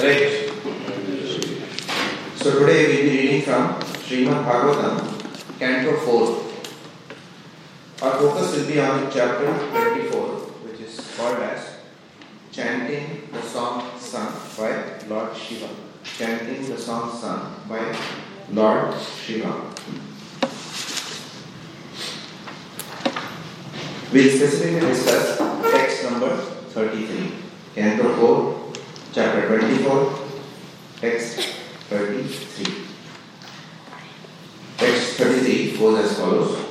Right. So today we will be reading from Srimad Bhagavatam, Canto 4. Our focus will be on chapter 24, which is called as Chanting the Song Sung by Lord Shiva. Chanting the Song Sung by Lord Shiva. We'll specifically discuss text number 33. Canto 4, chapter 24, text 33. Text 33 goes as follows.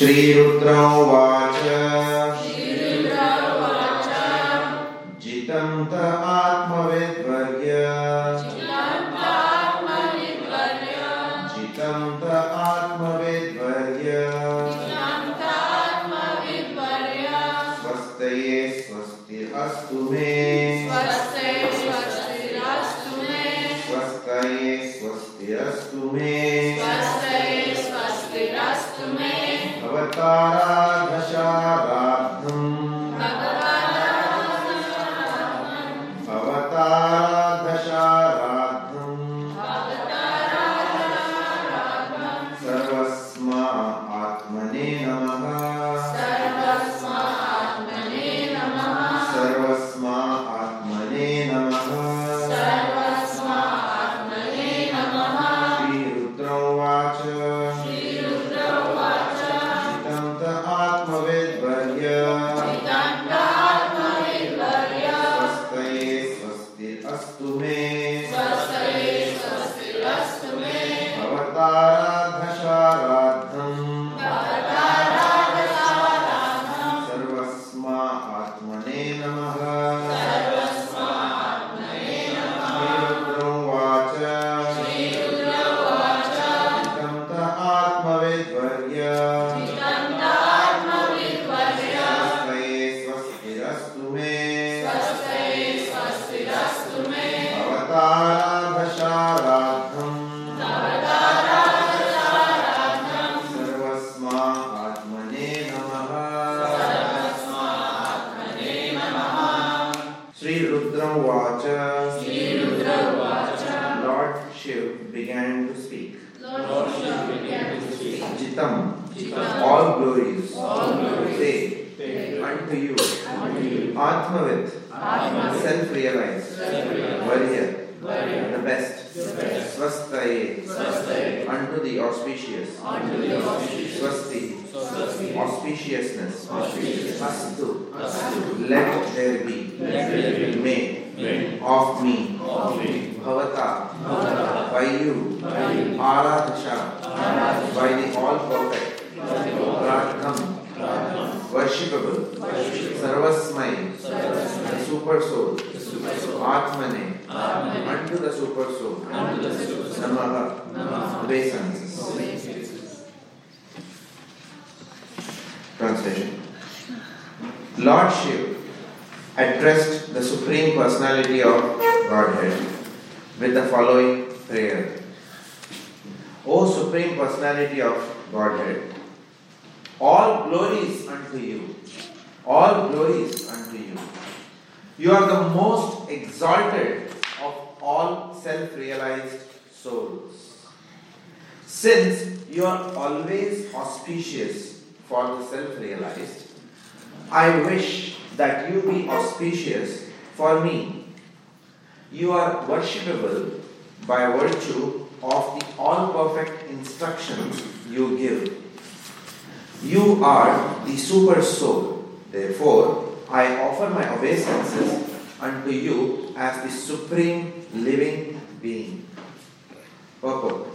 Sri Rudra Para let there be, may, of me, Bhavata, by you, Aradhasha, by the all perfect, Radham, worshipable, Sarvasmai, the super soul, Atmane, unto the super soul, Namaha, obeisances. Personality of Godhead with the following prayer O Supreme Personality of Godhead, all glories unto you, all glories unto you. You are the most exalted of all self realized souls. Since you are always auspicious for the self realized, I wish that you be auspicious for me. You are worshipable by virtue of the all perfect instructions you give. You are the super soul. Therefore, I offer my obeisances unto you as the supreme living being. Purport.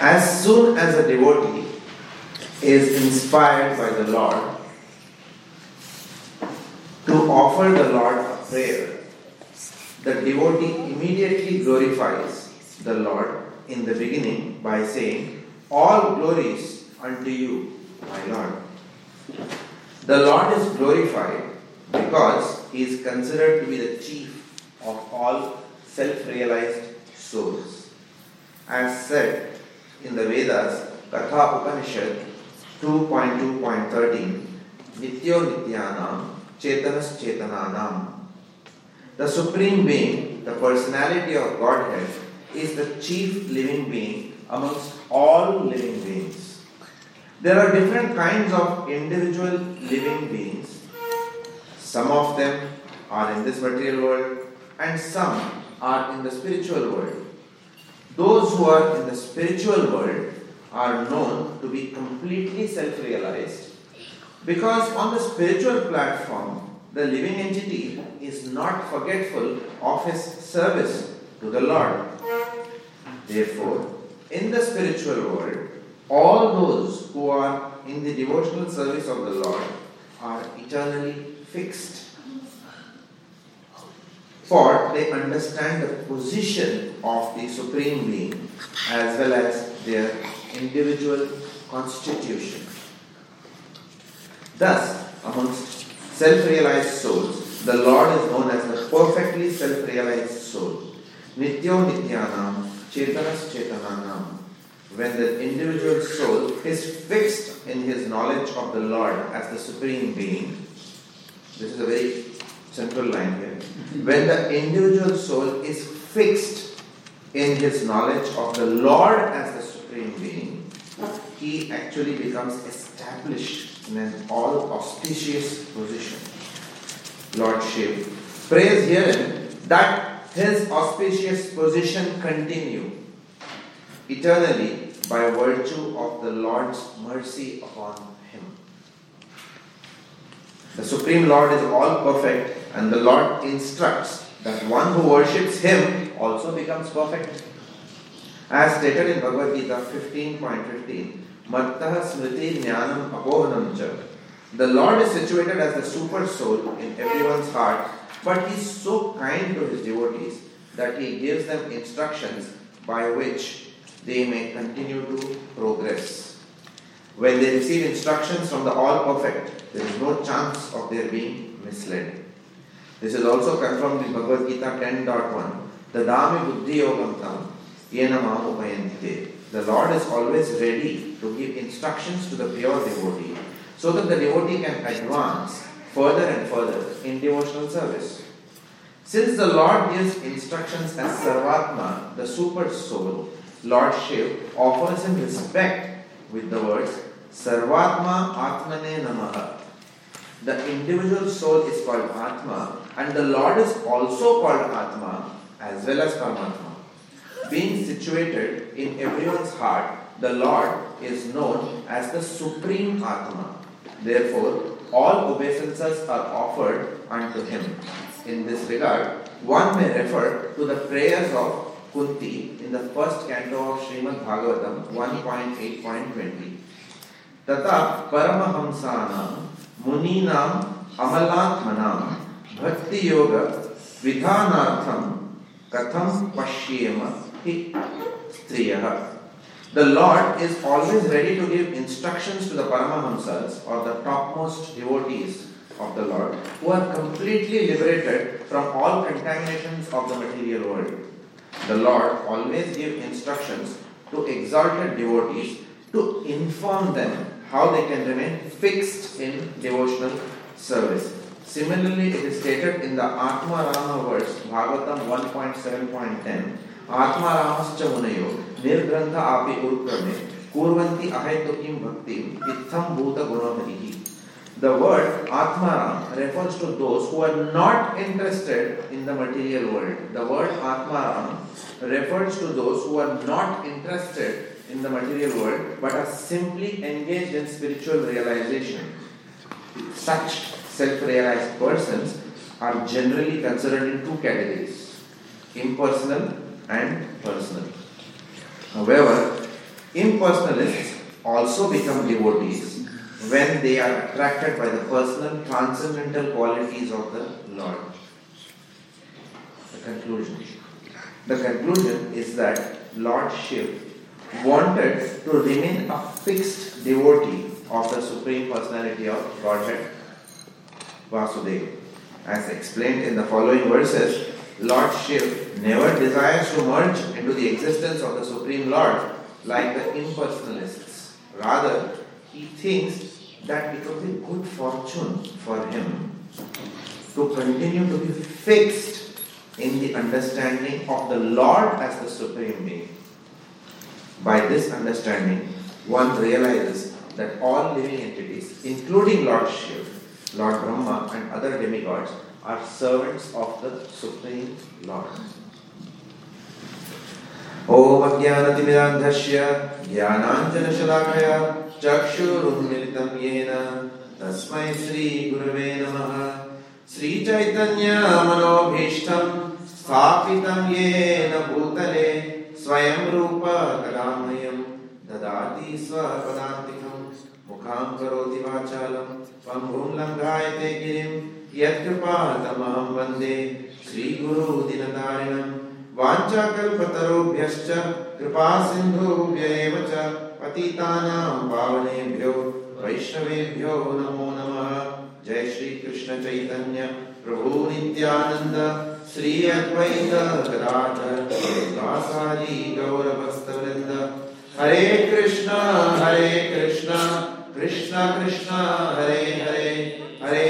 As soon as a devotee is inspired by the Lord to offer the Lord a prayer, the devotee immediately glorifies the Lord in the beginning by saying, All glories unto you, my Lord. The Lord is glorified because he is considered to be the chief of all self realized souls. As said in the Vedas, Katha Upanishad 2.2.13, Nityo Nityanam, Chetanas Chetananam. The Supreme Being, the personality of Godhead, is the chief living being amongst all living beings. There are different kinds of individual living beings. Some of them are in this material world, and some are in the spiritual world. Those who are in the spiritual world are known to be completely self realized because on the spiritual platform, the living entity is not forgetful of his service to the Lord. Therefore, in the spiritual world, all those who are in the devotional service of the Lord are eternally fixed. For they understand the position of the Supreme Being as well as their individual constitution. Thus, amongst self realized souls, the Lord is known as the perfectly self realized soul. Nityo Nityanam, Chetanas Chetananam. When the individual soul is fixed in his knowledge of the Lord as the Supreme Being, this is a very central line here. When the individual soul is fixed in his knowledge of the Lord as the Supreme Being, he actually becomes established in an all auspicious position. Lordship. Praise herein that his auspicious position continue eternally by virtue of the Lord's mercy upon him. The Supreme Lord is all perfect, and the Lord instructs that one who worships him also becomes perfect. As stated in Bhagavad Gita 15.15, Mattah Smriti Jnanam Apohanam. The Lord is situated as the super soul in everyone's heart, but He is so kind to His devotees that He gives them instructions by which they may continue to progress. When they receive instructions from the All Perfect, there is no chance of their being misled. This is also confirmed in Bhagavad Gita 10.1. "The Dadami buddhi yogam tam yenamam upayante. The Lord is always ready to give instructions to the pure devotee so that the devotee can advance further and further in devotional service. Since the Lord gives instructions as Sarvatma, the super soul, Lord Shiv offers him respect with the words Sarvatma Atmane Namaha. The individual soul is called Atma and the Lord is also called Atma as well as Paramatma. Being situated in everyone's heart, the Lord is known as the Supreme Atma. Therefore, all obeisances are offered unto him. In this regard, one may refer to the prayers of Kunti in the first canto of Srimad Bhagavatam 1.8.20. Tata Paramahamsanam Muninam Amalatmanam Bhakti Yoga Vidhanartham Katham Pashyema Hi Striyaha. The Lord is always ready to give instructions to the Paramahamsas or the topmost devotees of the Lord who are completely liberated from all contaminations of the material world. The Lord always gives instructions to exalted devotees to inform them how they can remain fixed in devotional service. Similarly, it is stated in the Atma Rama verse, Bhagavatam 1.7.10, Atma Ramascha Munayo, Nirgrantha Api Urukrame, Kurvanti Ahetukim Bhaktim, Itham Bhuta Gunavarihi. The word Atmaram refers to those who are not interested in the material world. The word Atmaram refers to those who are not interested in the material world but are simply engaged in spiritual realization. Such self realized persons are generally considered in two categories impersonal and personal. However, impersonalists also become devotees when they are attracted by the personal transcendental qualities of the Lord. The conclusion. The conclusion is that Lord Shiv wanted to remain a fixed devotee of the Supreme Personality of Godhead, Vasudeva. As explained in the following verses, Lord Shiv never desires to merge into the existence of the Supreme Lord like the impersonalists. Rather, he thinks that it was a good fortune for him to continue to be fixed in the understanding of the Lord as the Supreme Being. By this understanding, one realizes that all living entities, including Lord Shiva, Lord Brahma, and other demigods, are servants of the Supreme Lord. ॐ अज्ञानतिमिरान्धस्य ज्ञानाञ्जनशलाकया चक्षुरुन्मिलितं येन तस्मै श्रीगुरवे नमः श्रीचैतन्यमनोभीष्टं स्थापितं येन भूतले स्वयं रूप कलामयं ददाति स्वपदान्तिकं मुखां करोति वाचालं पङ्गुं लङ्घायते गिरिं यत्कृपातमहं वंदे श्रीगुरुदिनतारिणम् वाञ्छाकल्पतरुभ्यश्च कृपा सिन्धुभ्य एव च पतितानां पावनेभ्यो वैष्णवेभ्यो नमो नमः। जय श्री कृष्ण प्रभु नित्यानंद श्री अद्वैत गदाधर वासारी हरे कृष्ण हरे Krishna Krishna Krishna, Hare Hare Hare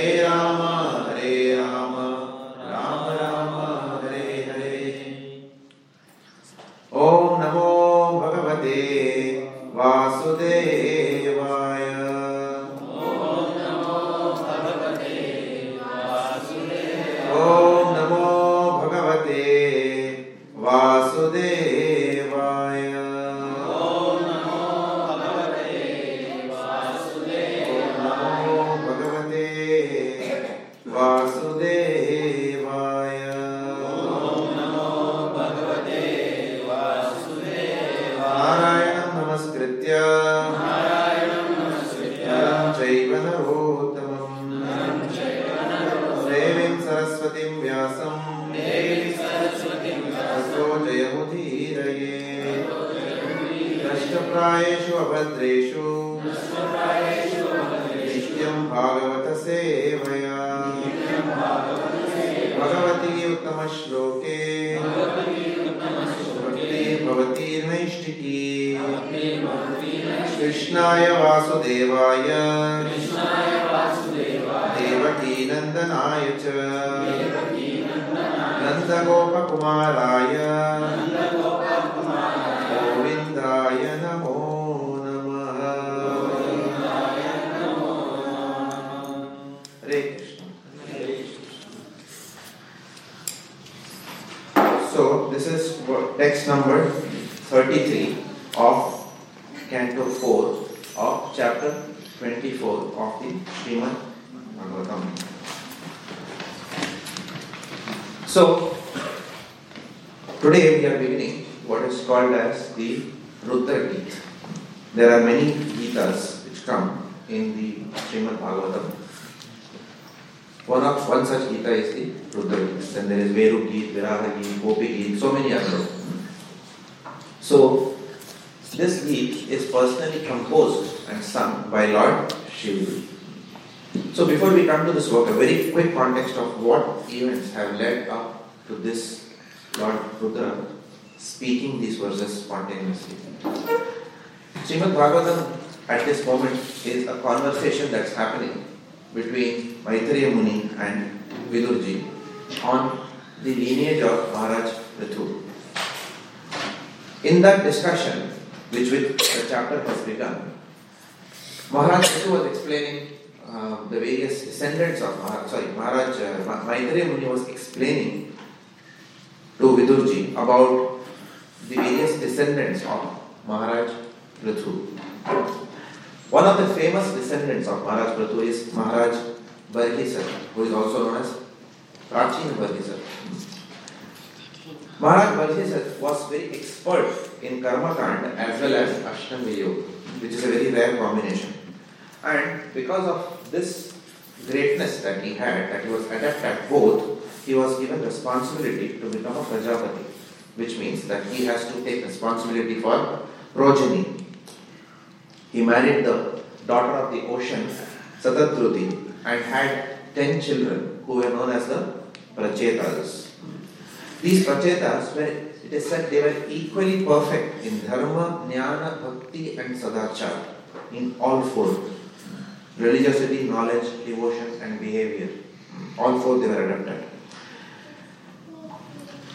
led up to this Lord Rudra speaking these verses spontaneously. Srimad Bhagavatam at this moment is a conversation that's happening between Maitreya Muni and Vidurji on the lineage of Maharaj Prithu. In that discussion, which with the chapter has begun, Maharaj Prithu was explaining uh, the various descendants of Maharaj, sorry, Maharaj uh, Ma- Maitreya Muni was explaining to Vidurji about the various descendants of Maharaj Prithu. One of the famous descendants of Maharaj Prithu is Maharaj Barhisar, who is also known as Prachina Barhisar. Maharaj Barhisar was very expert in Karma Kand as well as Ashtanga Yoga, which is a very rare combination. And because of this greatness that he had, that he was adept at both, he was given responsibility to become a Prajapati, which means that he has to take responsibility for progeny. He married the daughter of the ocean, Satadruti, and had ten children who were known as the Prachetas. These Prachetas were, it is said, they were equally perfect in Dharma, Jnana, Bhakti, and Sadachar, in all four. Religiosity, knowledge, devotion, and behavior. All four they were adapted.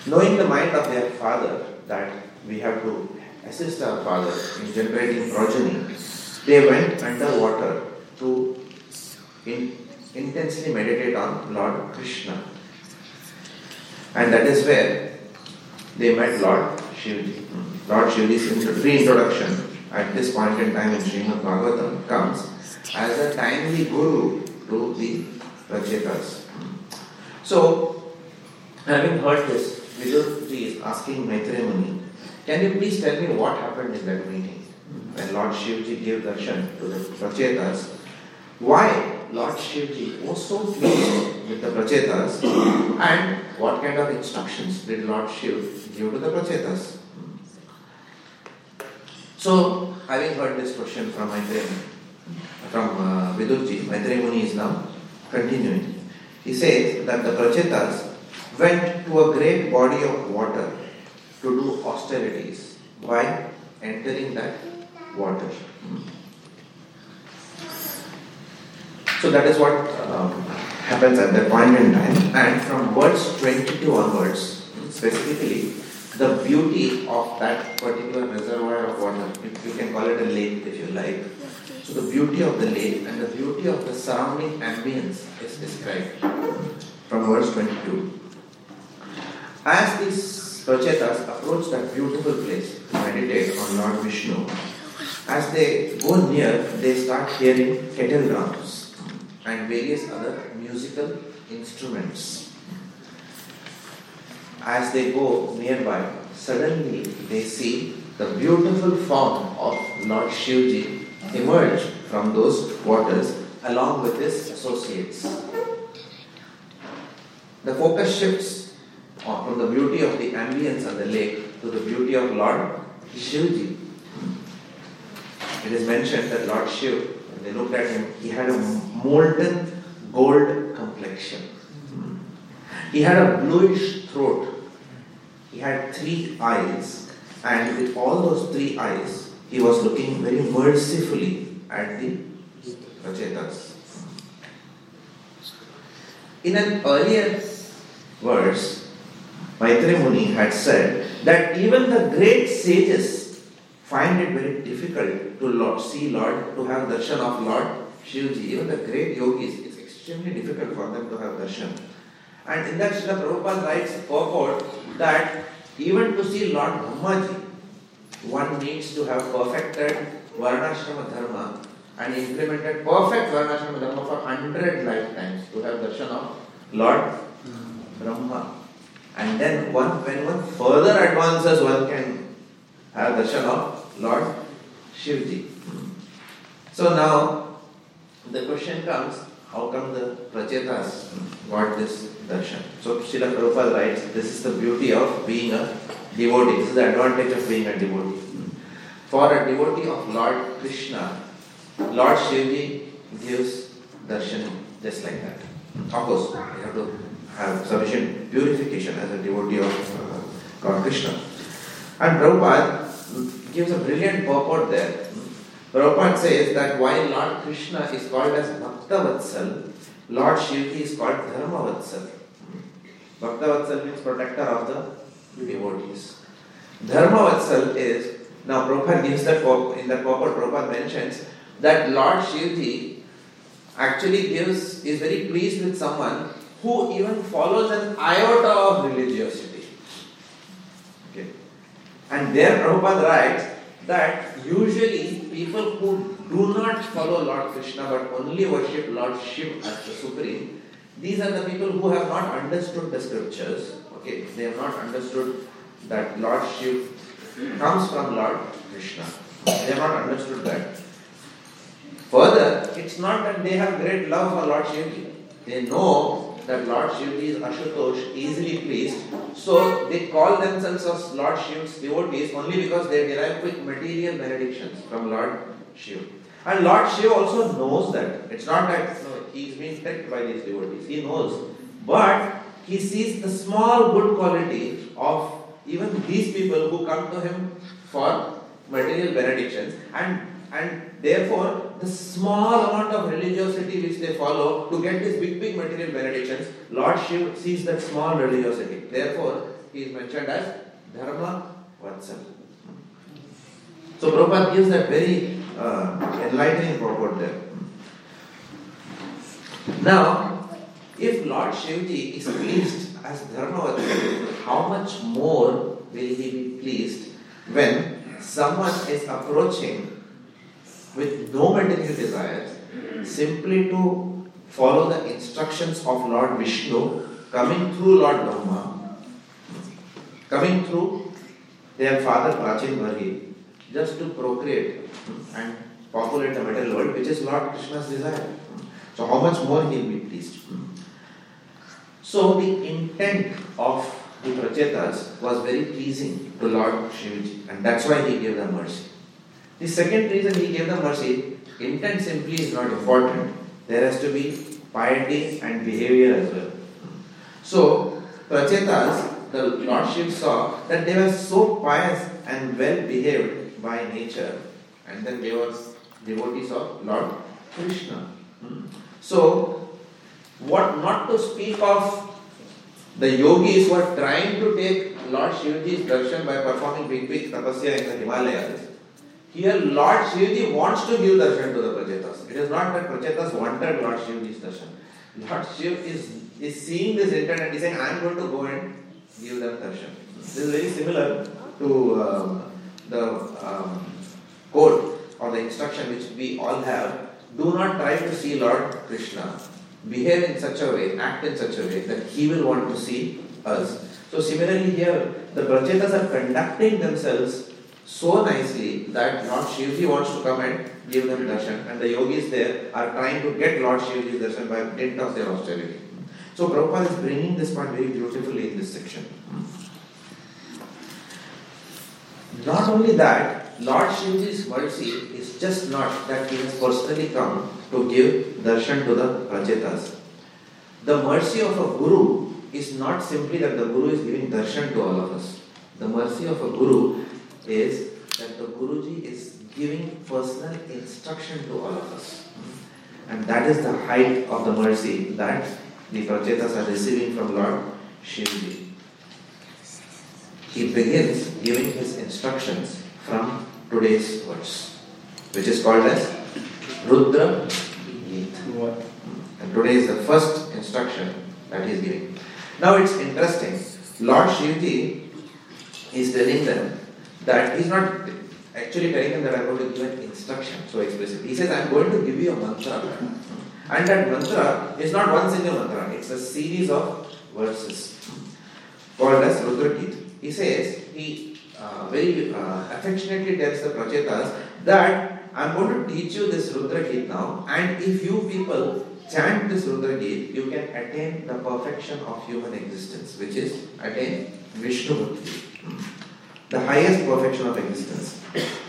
Knowing the mind of their father that we have to assist our father in generating progeny, they went underwater to in, intensely meditate on Lord Krishna. And that is where they met Lord Shivji. Lord Shivji's reintroduction at this point in time in Srimad Bhagavatam comes as a timely guru to the Prachetas. So, having heard this, Vidurji is asking Maitreya Muni, can you please tell me what happened in that meeting when Lord Shivji gave darshan to the Prachetas? Why Lord Shivji was so pleased with the Prachetas and what kind of instructions did Lord Shiv give to the Prachetas? So, having heard this question from Maitreya, from uh, Vidurji, Maitreya Muni is now continuing. He says that the Prachetas went to a great body of water to do austerities by entering that water. So that is what um, happens at that point in time. And from verse 22 onwards, specifically, the beauty of that particular reservoir of water, you can call it a lake if you like. So the beauty of the lake and the beauty of the surrounding ambience is described from verse 22. As these Prachetas approach that beautiful place to meditate on Lord Vishnu, as they go near, they start hearing kettle drums and various other musical instruments. As they go nearby, suddenly they see the beautiful form of Lord Shivji emerge from those waters along with his associates. The focus shifts from the beauty of the ambience of the lake to the beauty of Lord Shivji. It is mentioned that Lord Shiv, when they looked at him, he had a molten gold complexion. He had a bluish throat. He had three eyes, and with all those three eyes, he was looking very mercifully at the Prachetas. In an earlier verse, Maitreya Muni had said that even the great sages find it very difficult to Lord, see Lord, to have darshan of Lord Shivji. Even the great yogis, it's extremely difficult for them to have darshan. And in that Srila Prabhupada writes purport that even to see Lord Brahmaji, one needs to have perfected Varnashrama Dharma and implemented perfect Varnashrama Dharma for hundred lifetimes to have darshan of Lord Brahma. And then one, when one further advances, one can have darshan of Lord Shivji. So now the question comes, how come the Prachetas got this darshan? So Srila Prabhupada writes, this is the beauty of being a devotee. This is the advantage of being a devotee. For a devotee of Lord Krishna, Lord Shivji gives darshan just like that. Of course, you have to have sufficient purification as a devotee of uh, Lord Krishna. And Prabhupada gives a brilliant purport there. Prabhupada says that while Lord Krishna is called as Bhaktavatsal, Lord Shivji is called Dharmavatsal. Bhaktavatsal means protector of the devotees. Dharmavatsal is, now Prabhupada gives that, in that purport, Prabhupada mentions that Lord Shivji actually gives, is very pleased with someone who even follows an iota of religiosity. Okay. And there Prabhupada writes that usually people who do not follow Lord Krishna but only worship Lord Shiva as the supreme, these are the people who have not understood the scriptures. Okay, they have not understood that Lord Shiva comes from Lord Krishna. They have not understood that. Further, it's not that they have great love for Lord Shiva. They know that Lord Shivji is Ashutosh, easily pleased. So they call themselves as Lord Shiv's devotees only because they derive quick material benedictions from Lord Shiv. And Lord Shiv also knows that. It's not that no, he's being tricked by these devotees. He knows. But he sees the small good quality of even these people who come to him for material benedictions and and therefore the small amount of religiosity which they follow to get these big, big material benedictions, Lord Shiva sees that small religiosity. Therefore, he is mentioned as Dharma Vatsal. So Prabhupada gives that very uh, enlightening purport there. Now, if Lord Shivji is pleased as Dharmavatsal, how much more will he be pleased when someone is approaching with no material desires simply to follow the instructions of Lord Vishnu coming through Lord Brahma, coming through their father Prachin Barhi, just to procreate and populate the material world, which is Lord Krishna's desire. So, how much more he will be pleased? So, the intent of the Prachetas was very pleasing to Lord Shivaji, and that's why he gave them mercy. The second reason he gave them mercy, intent simply is not important. There has to be piety and behavior as well. So, Prachetas, the Lordship saw that they were so pious and well behaved by nature, and then they were devotees of Lord Krishna. Hmm? So, what not to speak of the yogis who are trying to take Lord Shivaji's darshan by performing big, big tapasya in the Himalayas. Here, Lord Shivaji wants to give darshan to the Prachetas. It is not that Prachetas wanted Lord Shivaji's darshan. Lord Shiv is, is seeing this intent and is saying, I am going to go and give them darshan. This is very similar to um, the um, code or the instruction which we all have do not try to see Lord Krishna. Behave in such a way, act in such a way that He will want to see us. So, similarly, here the Prachetas are conducting themselves so nicely that Lord Shivji wants to come and give them darshan, and the yogis there are trying to get Lord Shivji's darshan by dint of their austerity. So, Prabhupada is bringing this point very beautifully in this section. Not only that, Lord Shivji's mercy is just not that he has personally come to give darshan to the Prachetas. The mercy of a guru is not simply that the guru is giving darshan to all of us. The mercy of a guru is that the Guruji is giving personal instruction to all of us. And that is the height of the mercy that the Prachetas are receiving from Lord Shivji. He begins giving his instructions from today's verse, which is called as Rudra. And today is the first instruction that he is giving. Now it's interesting. Lord Shivji is telling them that he's not actually telling them that I'm going to give an instruction so explicitly. He says, I'm going to give you a mantra. And that mantra is not one single mantra, it's a series of verses called as Rudra Geet. He says, he uh, very uh, affectionately tells the Prachetas that I'm going to teach you this Rudra now, and if you people chant this Rudra Geet, you can attain the perfection of human existence, which is attain Vishnu Bhakti, the highest perfection of existence.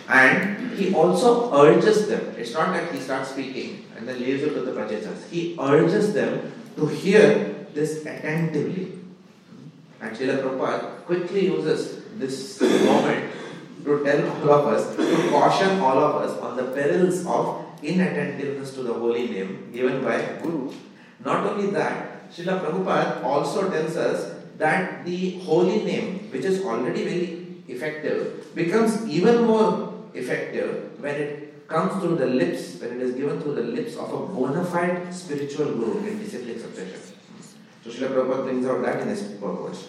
And he also urges them, it's not that he starts speaking and then leaves it to the Prachetas, he urges them to hear this attentively. And Srila Prabhupada quickly uses this moment to tell all of us, to caution all of us on the perils of inattentiveness to the holy name given by Guru. Not only that, Srila Prabhupada also tells us that the holy name, which is already very effective, becomes even more effective when it comes through the lips, when it is given through the lips of a bona fide spiritual guru in disciplic succession. So Srila Prabhupada brings out that in his purpose.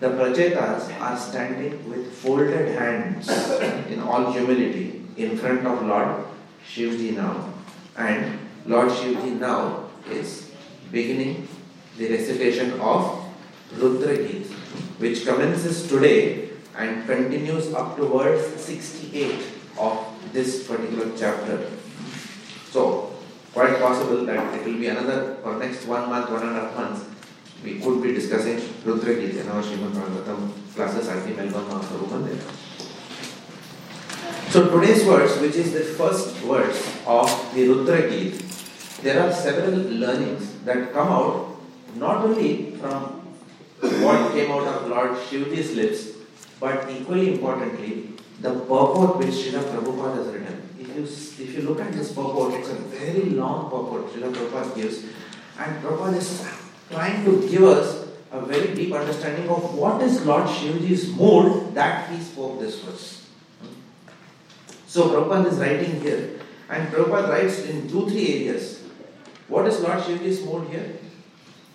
The Prachetas are standing with folded hands in all humility in front of Lord Shivji now. And Lord Shivji now is beginning the recitation of Rudra Geet, which commences today and continues up to verse 68 of this particular chapter. So, quite possible that it will be another, for next one month, one and a half months, we could be discussing Rudra Geet in our Srimad Bhagavatam classes at the Melbourne So today's verse, which is the first verse of the Rudra Geet, there are several learnings that come out not only from what came out of Lord Shivji's lips, but equally importantly the purport which Srila Prabhupada has written. If you, if you look at this purport, it's a very long purport Srila Prabhupada gives. And Prabhupada is trying to give us a very deep understanding of what is Lord Shivaji's mood that he spoke this verse. So Prabhupada is writing here, and Prabhupada writes in two, three areas. What is Lord Shivaji's mood here?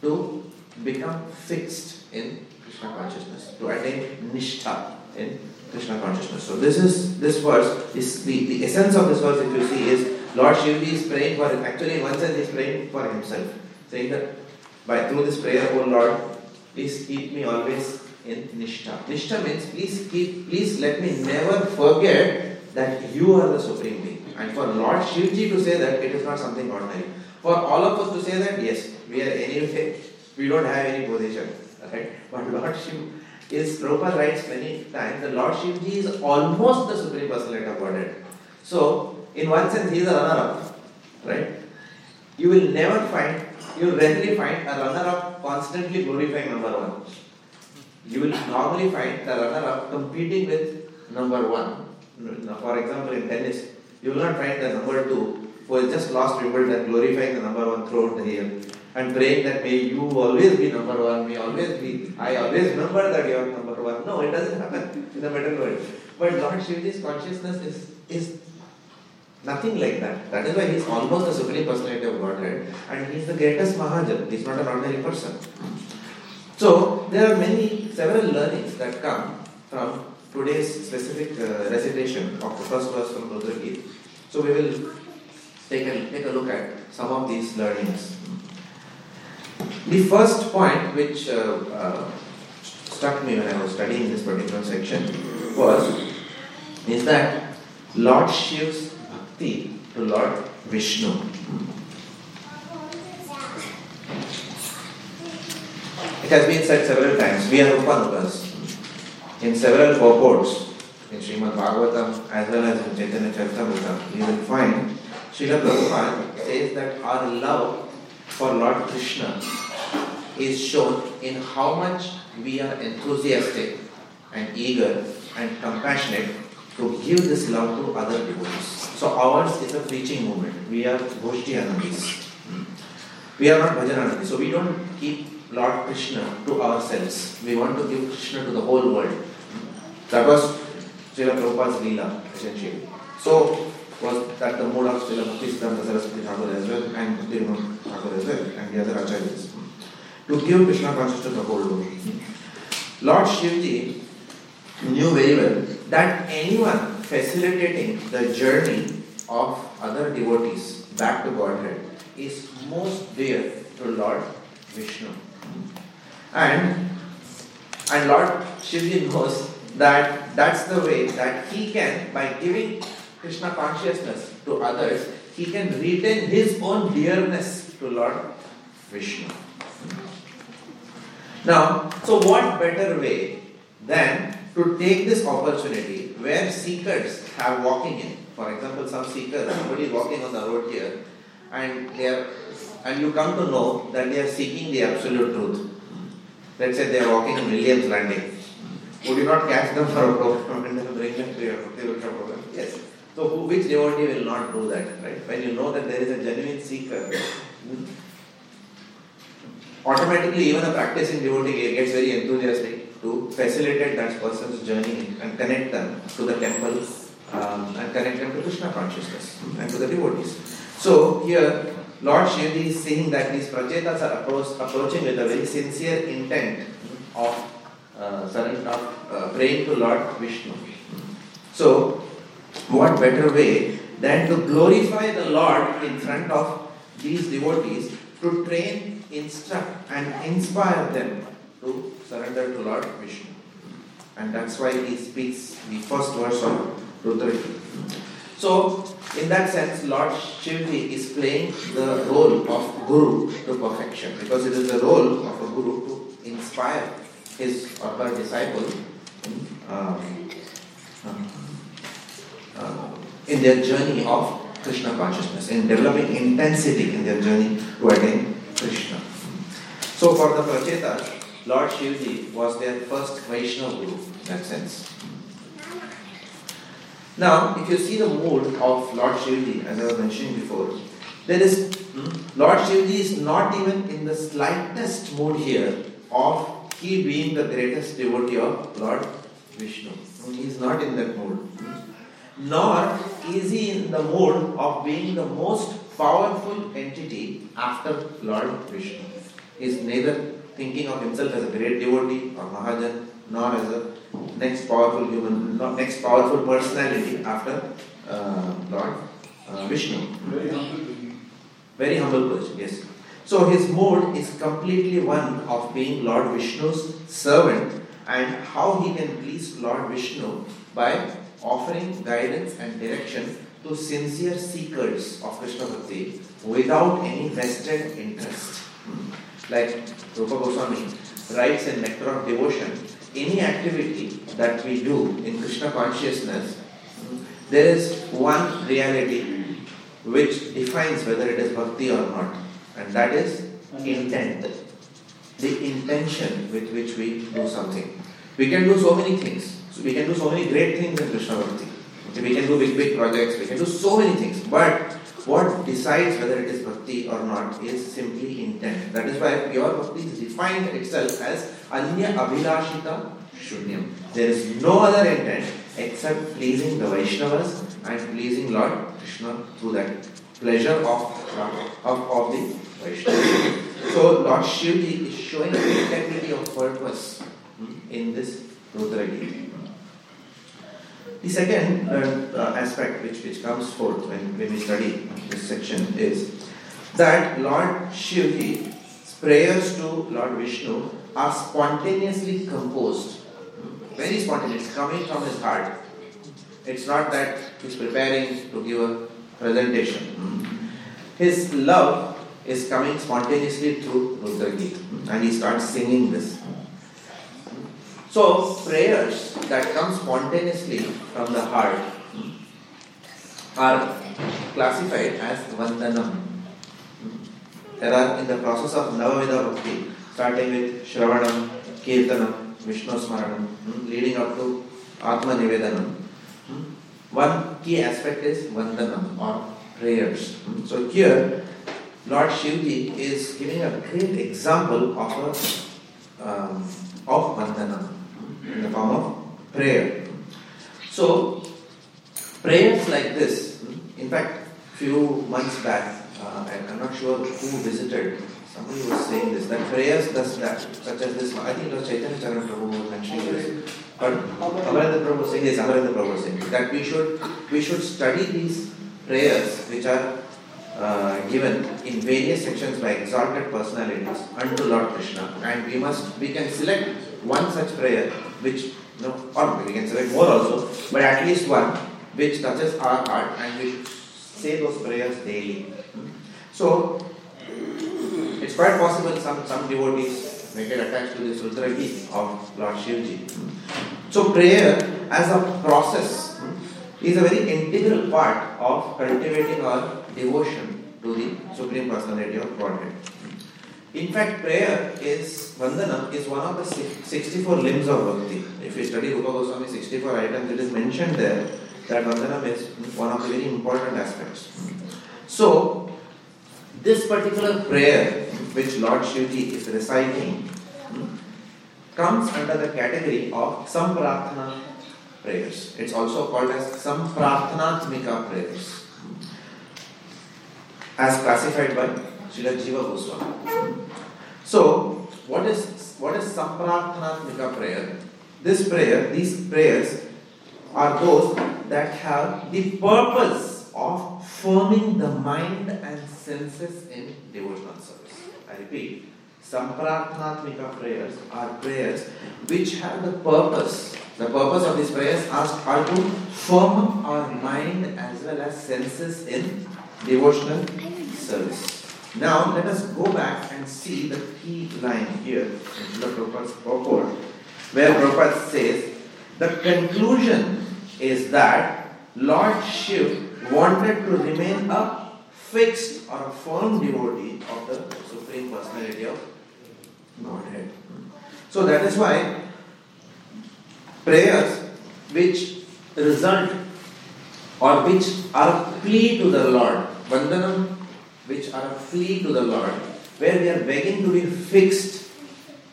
To become fixed in Krishna consciousness, to attain nishtha in Krishna consciousness. So this is this verse is the, the essence of this verse if you see is Lord Shivaji is praying for him. actually one sense is praying for himself, saying that by through this prayer, O Lord, please keep me always in nishtha. Nishtha means please keep please let me never forget that you are the supreme being. And for Lord Shivji to say that it is not something ordinary. For all of us to say that yes, we are anyway we don't have any position. Right? But Lord Shiv is Prabhupada writes many times the Lord Shivji is almost the Supreme Personality of Godhead. So, in one sense, he is a runner up. Right? You will never find, you will rarely find a runner up constantly glorifying number one. You will normally find the runner up competing with number one. For example, in tennis, you will not find the number two who has just lost Wimbledon glorifying the number one throughout the year and praying that may you always be number one, may always be, I always remember that you are number one. No, it doesn't happen in the material world. But Lord Shivaji's consciousness is, is nothing like that. That is why he is almost the Supreme Personality of Godhead and he is the greatest Mahajan. He is not an ordinary person. So, there are many, several learnings that come from today's specific uh, recitation of the first verse from Rudra So, we will take a, take a look at some of these learnings. The first point which uh, uh, struck me when I was studying this particular section was is that Lord Shiv's bhakti to Lord Vishnu. It has been said several times, we are Upanukas. In several purports, in Srimad Bhagavatam as well as in Chaitanya Charitamrita, you will find Srila Prabhupada says that our love for Lord Krishna is shown in how much we are enthusiastic and eager and compassionate to give this love to other devotees. So ours is a preaching movement. We are Goshti Anandis. Hmm. We are not Bhajan Anandis. So we don't keep Lord Krishna to ourselves. We want to give Krishna to the whole world. Hmm. That was Srila Prabhupada's Leela, essentially. So was that the mode of Srila Siddhanta Saraswati Thakur as well and Bhakti Thakur as well and the other acharyas to give Krishna consciousness to the whole world. Lord Shivji knew very well that anyone facilitating the journey of other devotees back to Godhead is most dear to Lord Vishnu. And, and Lord Shivji knows that that's the way that he can, by giving Krishna consciousness to others, he can retain his own dearness to Lord Vishnu. Now, so what better way than to take this opportunity where seekers have walking in. For example, some seekers, somebody is walking on the road here, and they are, and you come to know that they are seeking the absolute truth. Let's say they are walking in Williams Landing. Would you not catch them for a program and bring them to your program? Yes. So, who, which devotee will not do that, right? When you know that there is a genuine seeker, automatically even a practicing devotee gets very enthusiastic to facilitate that person's journey and connect them to the temple um, and connect them to Krishna consciousness and to the devotees. So here, Lord Shivji is saying that these prachetas are approach, approaching with a very sincere intent of uh, of uh, praying to Lord Vishnu. So, what better way than to glorify the Lord in front of these devotees to train, instruct, and inspire them to surrender to Lord Vishnu. And that's why he speaks the first verse of Rudra. So, in that sense, Lord Shivji is playing the role of Guru to perfection because it is the role of a Guru to inspire his or her disciple uh, uh, in their journey of Krishna consciousness, in developing intensity in their journey to attain Krishna. So for the Pracheta, Lord Shivji was their first Vaishnava Guru in that sense. Now, if you see the mood of Lord Shivji, as I was mentioning before, there is hmm, Lord Shivji is not even in the slightest mood here of he being the greatest devotee of Lord Vishnu. He is not in that mood. Nor is he in the mood of being the most powerful entity after Lord Vishnu. He is neither thinking of himself as a great devotee or Mahajan, nor as a next powerful human, not next powerful personality after uh, Lord uh, Vishnu. Very humble. Very humble person, yes. So his mode is completely one of being Lord Vishnu's servant and how he can please Lord Vishnu by offering guidance and direction to sincere seekers of Krishna Bhakti without any vested interest. Like Rupa Goswami writes in Nectar of Devotion, any activity that we do in Krishna consciousness, there is one reality which defines whether it is bhakti or not, and that is intent. The intention with which we do something. We can do so many things. So we can do so many great things in Krishna Bhakti. We can do big, big projects, we can do so many things. But what decides whether it is bhakti or not is simply intent. That is why pure bhakti is defined itself as anya abhilashita shunyam. There is no other intent except pleasing the Vaishnavas and pleasing Lord Krishna through that pleasure of, of, of the Vaishnavas. So Lord Shivji is showing the integrity of purpose hmm, in this Rudra Gita. The second uh, aspect which, which comes forth when, when we study this section is that Lord Shivji's prayers to Lord Vishnu are spontaneously composed. Very spontaneous, coming from his heart. It's not that he's preparing to give a presentation. His love is coming spontaneously through Rudra and he starts singing this. So, prayers that come spontaneously from the heart are classified as Vandanam. There are in the process of Navavidha Bhakti, starting with Shravanam, Kirtanam, Vishnu Smaranam, hmm, leading up to Atma Nivedanam. Hmm. One key aspect is Vandanam or prayers. Hmm. So here, Lord Shivji is giving a great example of a um, of Vandanam in the form of prayer. So, prayers like this, in fact, few months back, uh, I'm not sure who visited, somebody was saying this, that prayers does that, such as this, I think it was Chaitanya Charan Prabhu was mentioning this, but Amarendra Prabhu was saying this, Amarendra Prabhu was saying that we should, we should study these prayers which are uh, given in various sections by exalted personalities unto Lord Krishna, and we must we can select one such prayer which you know, or we can select more also, but at least one which touches our heart, and we should say those prayers daily. Hmm? So it's quite possible some some devotees may get attached to this Rudragi of Lord Shivji. Hmm? So prayer as a process hmm, is a very integral part of cultivating our devotion to the Supreme Personality of Godhead. In fact, prayer is, Vandanam is one of the 64 limbs of Bhakti. If you study Rupa Goswami 64 items, it is mentioned there that Vandanam is one of the very important aspects. So, this particular prayer which Lord Shivji is reciting hmm, comes under the category of Samprarthana prayers. It's also called as Samprarthanatmika prayers, hmm. as classified by Srila Jiva Goswami. So, what is what is Samprarthanatmika prayer? This prayer, these prayers are those that have the purpose of forming the mind and senses in devotional service. I repeat, Samprarthanatmika prayers are prayers which have the purpose, the purpose of these prayers are to form our mind as well as senses in devotional service. Now let us go back and see the key line here in the Prabhupada's purport, where Prabhupada says, the conclusion is that Lord Shiv wanted to remain a fixed or a firm devotee of the Supreme Personality of Godhead. So that is why prayers which result or which are a plea to the Lord, Vandanam, which are a plea to the Lord, where we are begging to be fixed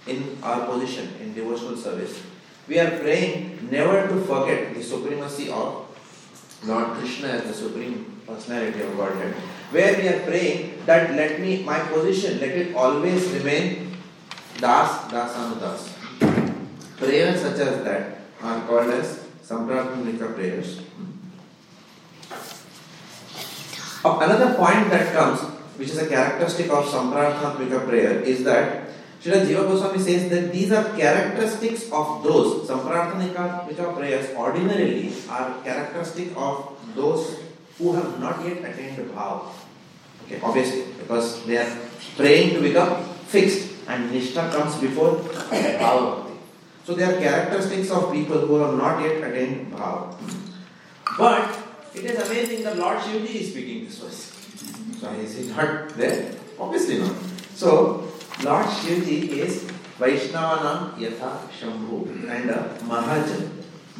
in our position in devotional service. We are praying never to forget the supremacy of Lord Krishna as the supreme personality of Godhead. Where we are praying that let me, my position, let it always remain Das, Das Prayers such as that are called as Samprarthamika prayers. Another point that comes, which is a characteristic of Samprarthamika prayer, is that Srila Jiva Goswami says that these are characteristics of those, Samprarthamika prayers ordinarily are characteristic of those who have not yet attained bhav. Okay, obviously, because they are praying to become fixed and Nishtha comes before bhava. So they are characteristics of people who have not yet attained bhav. But it is amazing that Lord Shivji is speaking this verse. So is he not there? Obviously not. So Lord Shivji is Vaishnavanam Yatha Shambhu and a Mahajan.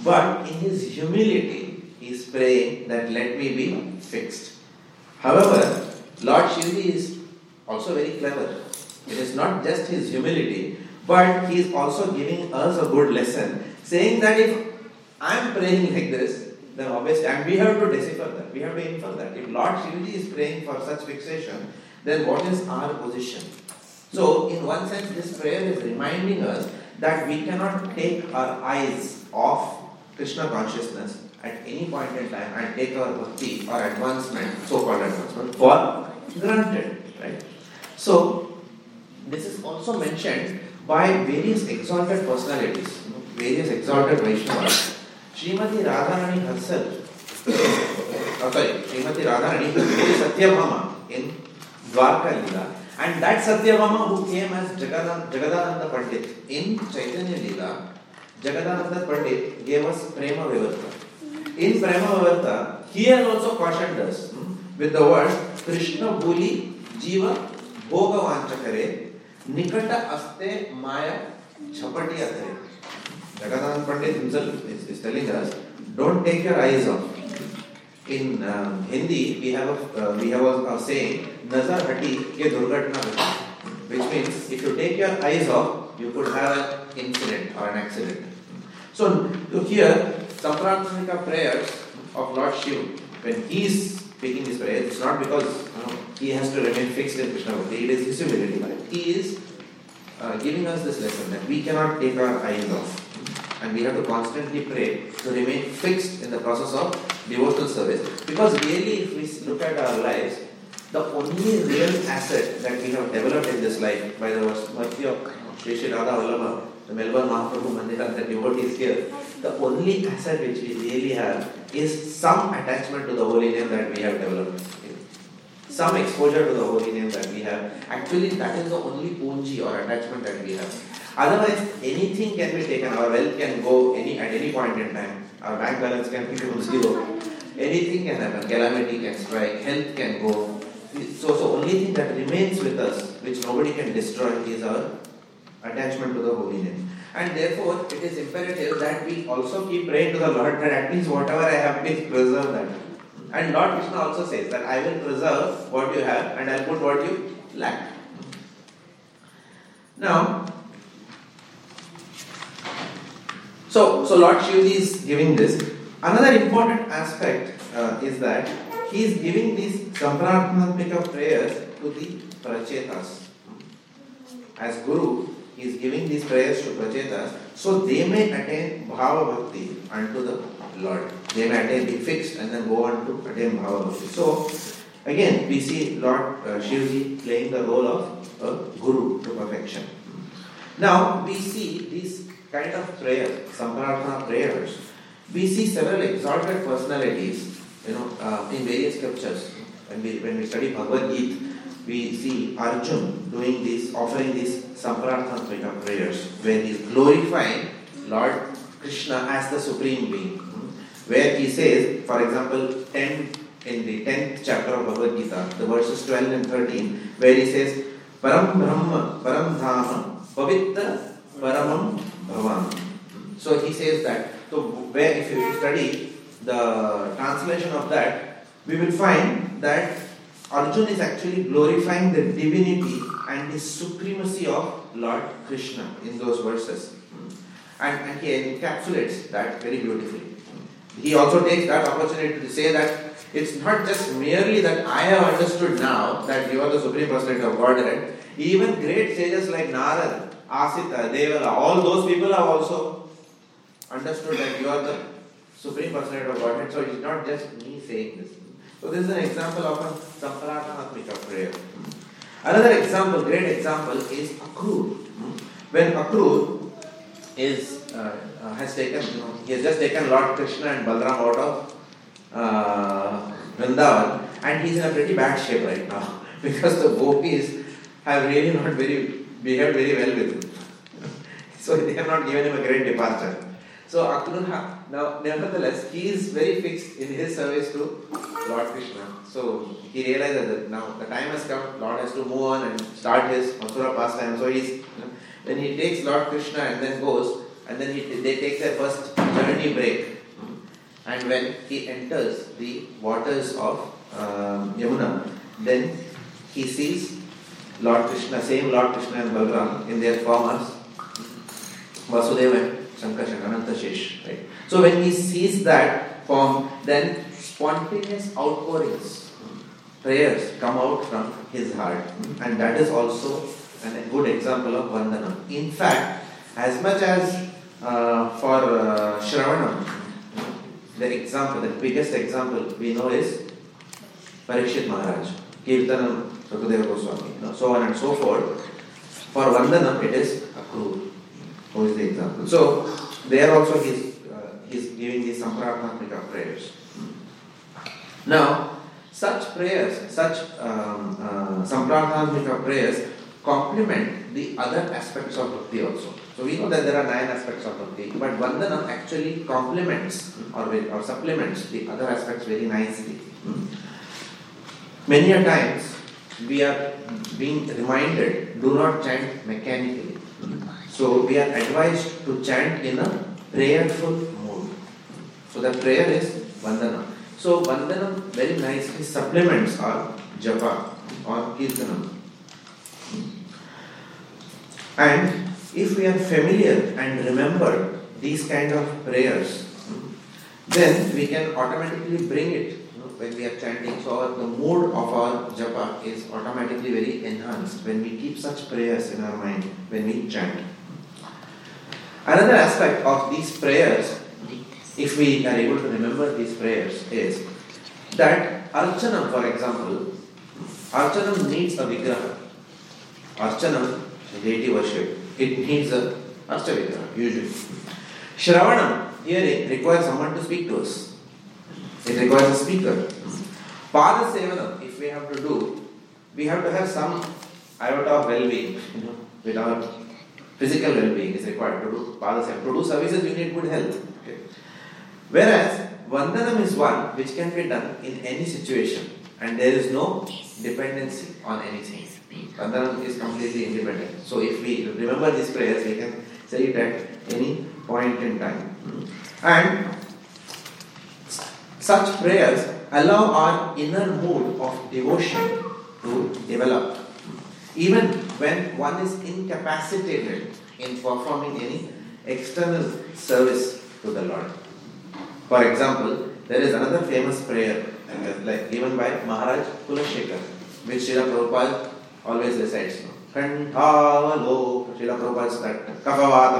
But in his humility, he is praying that let me be fixed. However, Lord Shivji is also very clever. It is not just his humility, but he is also giving us a good lesson, saying that if I am praying like this, then obviously, and we have to decipher that, we have to infer that. If Lord Shivji is praying for such fixation, then what is our position? So, in one sense, this prayer is reminding us that we cannot take our eyes off Krishna consciousness at any point in time and take our bhakti or advancement, so called advancement, for granted. Right? So, this is also mentioned by various exalted personalities, various exalted Vaishnavas. Oh, sorry, Srimati Radharani is Satyabhama in Dwarka Lila. And that Satyabhama who came as Jagadananda Pandit in Chaitanya Lila, Jagadananda Pandit gave us Prema Vivarta. In Prema Vivarta, he has also cautioned us hmm, with the words Krishna Buli Jiva Bhoga Vanchakare निकट अस्ते माया छपटी अधरे Jagadanand Pandit himself is, is telling us, don't take your eyes off. In uh, Hindi, we have a uh, we have a, a saying, nazar hati ke durgatna which means if you take your eyes off, you could have an incident or an accident. So to hear Samprarthamika prayers of Lord Shiva, when he is speaking these prayers, it's not because you know, he has to remain fixed in Krishna Bhakti, it is his humility. He is uh, giving us this lesson that we cannot take our eyes off. And we have to constantly pray to remain fixed in the process of devotional service. Because really, if we look at our lives, the only real asset that we have developed in this life by the mercy of Sri Sri Radha Vallabha, the Melbourne Mahaprabhu Mandir and the devotees here, the only asset which we really have is some attachment to the holy name that we have developed some exposure to the holy name that we have. Actually, that is the only punji or attachment that we have. Otherwise, anything can be taken. Our wealth can go any at any point in time. Our bank balance can become zero. Anything can happen. Calamity can strike. Health can go. So, so only thing that remains with us, which nobody can destroy, is our attachment to the holy name. And therefore, it is imperative that we also keep praying to the Lord that at least whatever I have, please preserve that. And Lord Krishna also says that I will preserve what you have and I'll put what you lack. Now, so, so Lord Shivji is giving this. Another important aspect uh, is that he is giving these Samprarthamika prayers to the Prachetas. As Guru, he is giving these prayers to Prachetas so they may attain Bhava Bhakti unto the Lord. They may attain, be fixed, and then go on to attain Bhava Bhakti. So, again, we see Lord uh, Shivji playing the role of a guru to perfection. Now, we see these kind of prayers, Samprarthana prayers, we see several exalted personalities, you know, uh, in various scriptures. When we, when we study Bhagavad Gita, we see Arjun doing this, offering these Samprarthana prayers, where he is glorifying Lord Krishna as the supreme being where he says, for example, 10 in the 10th chapter of Bhagavad Gita, the verses 12 and 13, where he says, Param Brahma, Param Dhama, Pavitra Paramam Bhavan. So he says that, so where if you study the translation of that, we will find that Arjun is actually glorifying the divinity and the supremacy of Lord Krishna in those verses. And, and he encapsulates that very beautifully. He also takes that opportunity to say that it's not just merely that I have understood now that you are the Supreme Personality of Godhead. Even great sages like Narad, Asita, Devala, all those people have also understood that you are the Supreme Personality of Godhead. So it's not just me saying this. So this is an example of a Samparatmatmika prayer. Another example, great example, is Akrur. When Akrur is uh, uh, has taken, you know, he has just taken Lord Krishna and Balram out of uh, Vrindavan, and he's in a pretty bad shape right now because the gopis have really not very behaved very well with him. so they have not given him a great departure. So Akrur, now nevertheless, he is very fixed in his service to Lord Krishna. So he realizes that now the time has come, Lord has to move on and start his Mathura pastime. So he's, when he takes Lord Krishna and then goes, and then he, they take their first journey break. And when he enters the waters of um, Yamuna, then he sees Lord Krishna, same Lord Krishna and Balram in their form as Vasudeva and Sankarshan, Anantashesh. Right? So when he sees that form, then spontaneous outpourings, prayers come out from his heart. And that is also a good example of Vandana. In fact, as much as uh, for uh, Shravanam, the example, the biggest example we know is Parikshit Maharaj, Kirtanam, Goswami, you know, so on and so forth. For Vandanam, it is Akrur, who is the example. So, there also he's, uh, he's giving these Samparatmatmika prayers. Now, such prayers, such um, uh, Samparatmatmika prayers complement the other aspects of bhakti also. So we know that there are nine aspects of bhakti, but Vandanam actually complements or, or supplements the other aspects very nicely. Many a times we are being reminded do not chant mechanically. So we are advised to chant in a prayerful mood. So the prayer is Vandana. So Vandana very nicely supplements our japa or kirtanam. And if we are familiar and remember these kind of prayers, then we can automatically bring it when we are chanting. So our, the mood of our japa is automatically very enhanced when we keep such prayers in our mind when we chant. Another aspect of these prayers, if we are able to remember these prayers, is that Archanam, for example, Archanam needs a vigraha. Archanam, deity worship, it needs a Ashtavigraha, usually. Shravanam, here it requires someone to speak to us. It requires a speaker. Pada Sevanam, if we have to do, we have to have some iota of well-being, you know, with our physical well-being is required to do Pada Sevanam. To do services, we need good health. Okay. Whereas, Vandanam is one which can be done in any situation and there is no dependency on anything. Vandanam is completely independent. So if we remember these prayers, we can say it at any point in time. Hmm. And such prayers allow our inner mood of devotion to develop. Even when one is incapacitated in performing any external service to the Lord. For example, there is another famous prayer like given by Maharaj Kulashekar, which Srila Prabhupada always recites.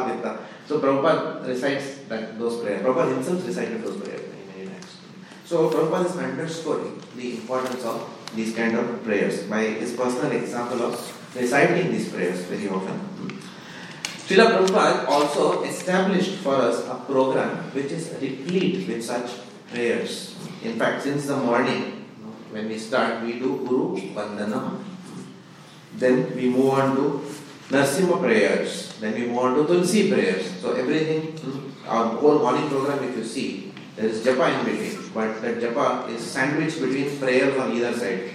Pitta. So Prabhupada recites that, those prayers. Prabhupada himself recited those prayers. So Prabhupada is underscoring the importance of these kind of prayers by his personal example of reciting these prayers very often. Srila Prabhupada also established for us a program which is replete with such prayers. In fact, since the morning, when we start, we do Guru Vandanam. Then we move on to Narsimha prayers. Then we move on to Tulsi prayers. So everything, hmm, our whole morning program, if you see, there is japa in between. But that japa is sandwiched between prayers on either side.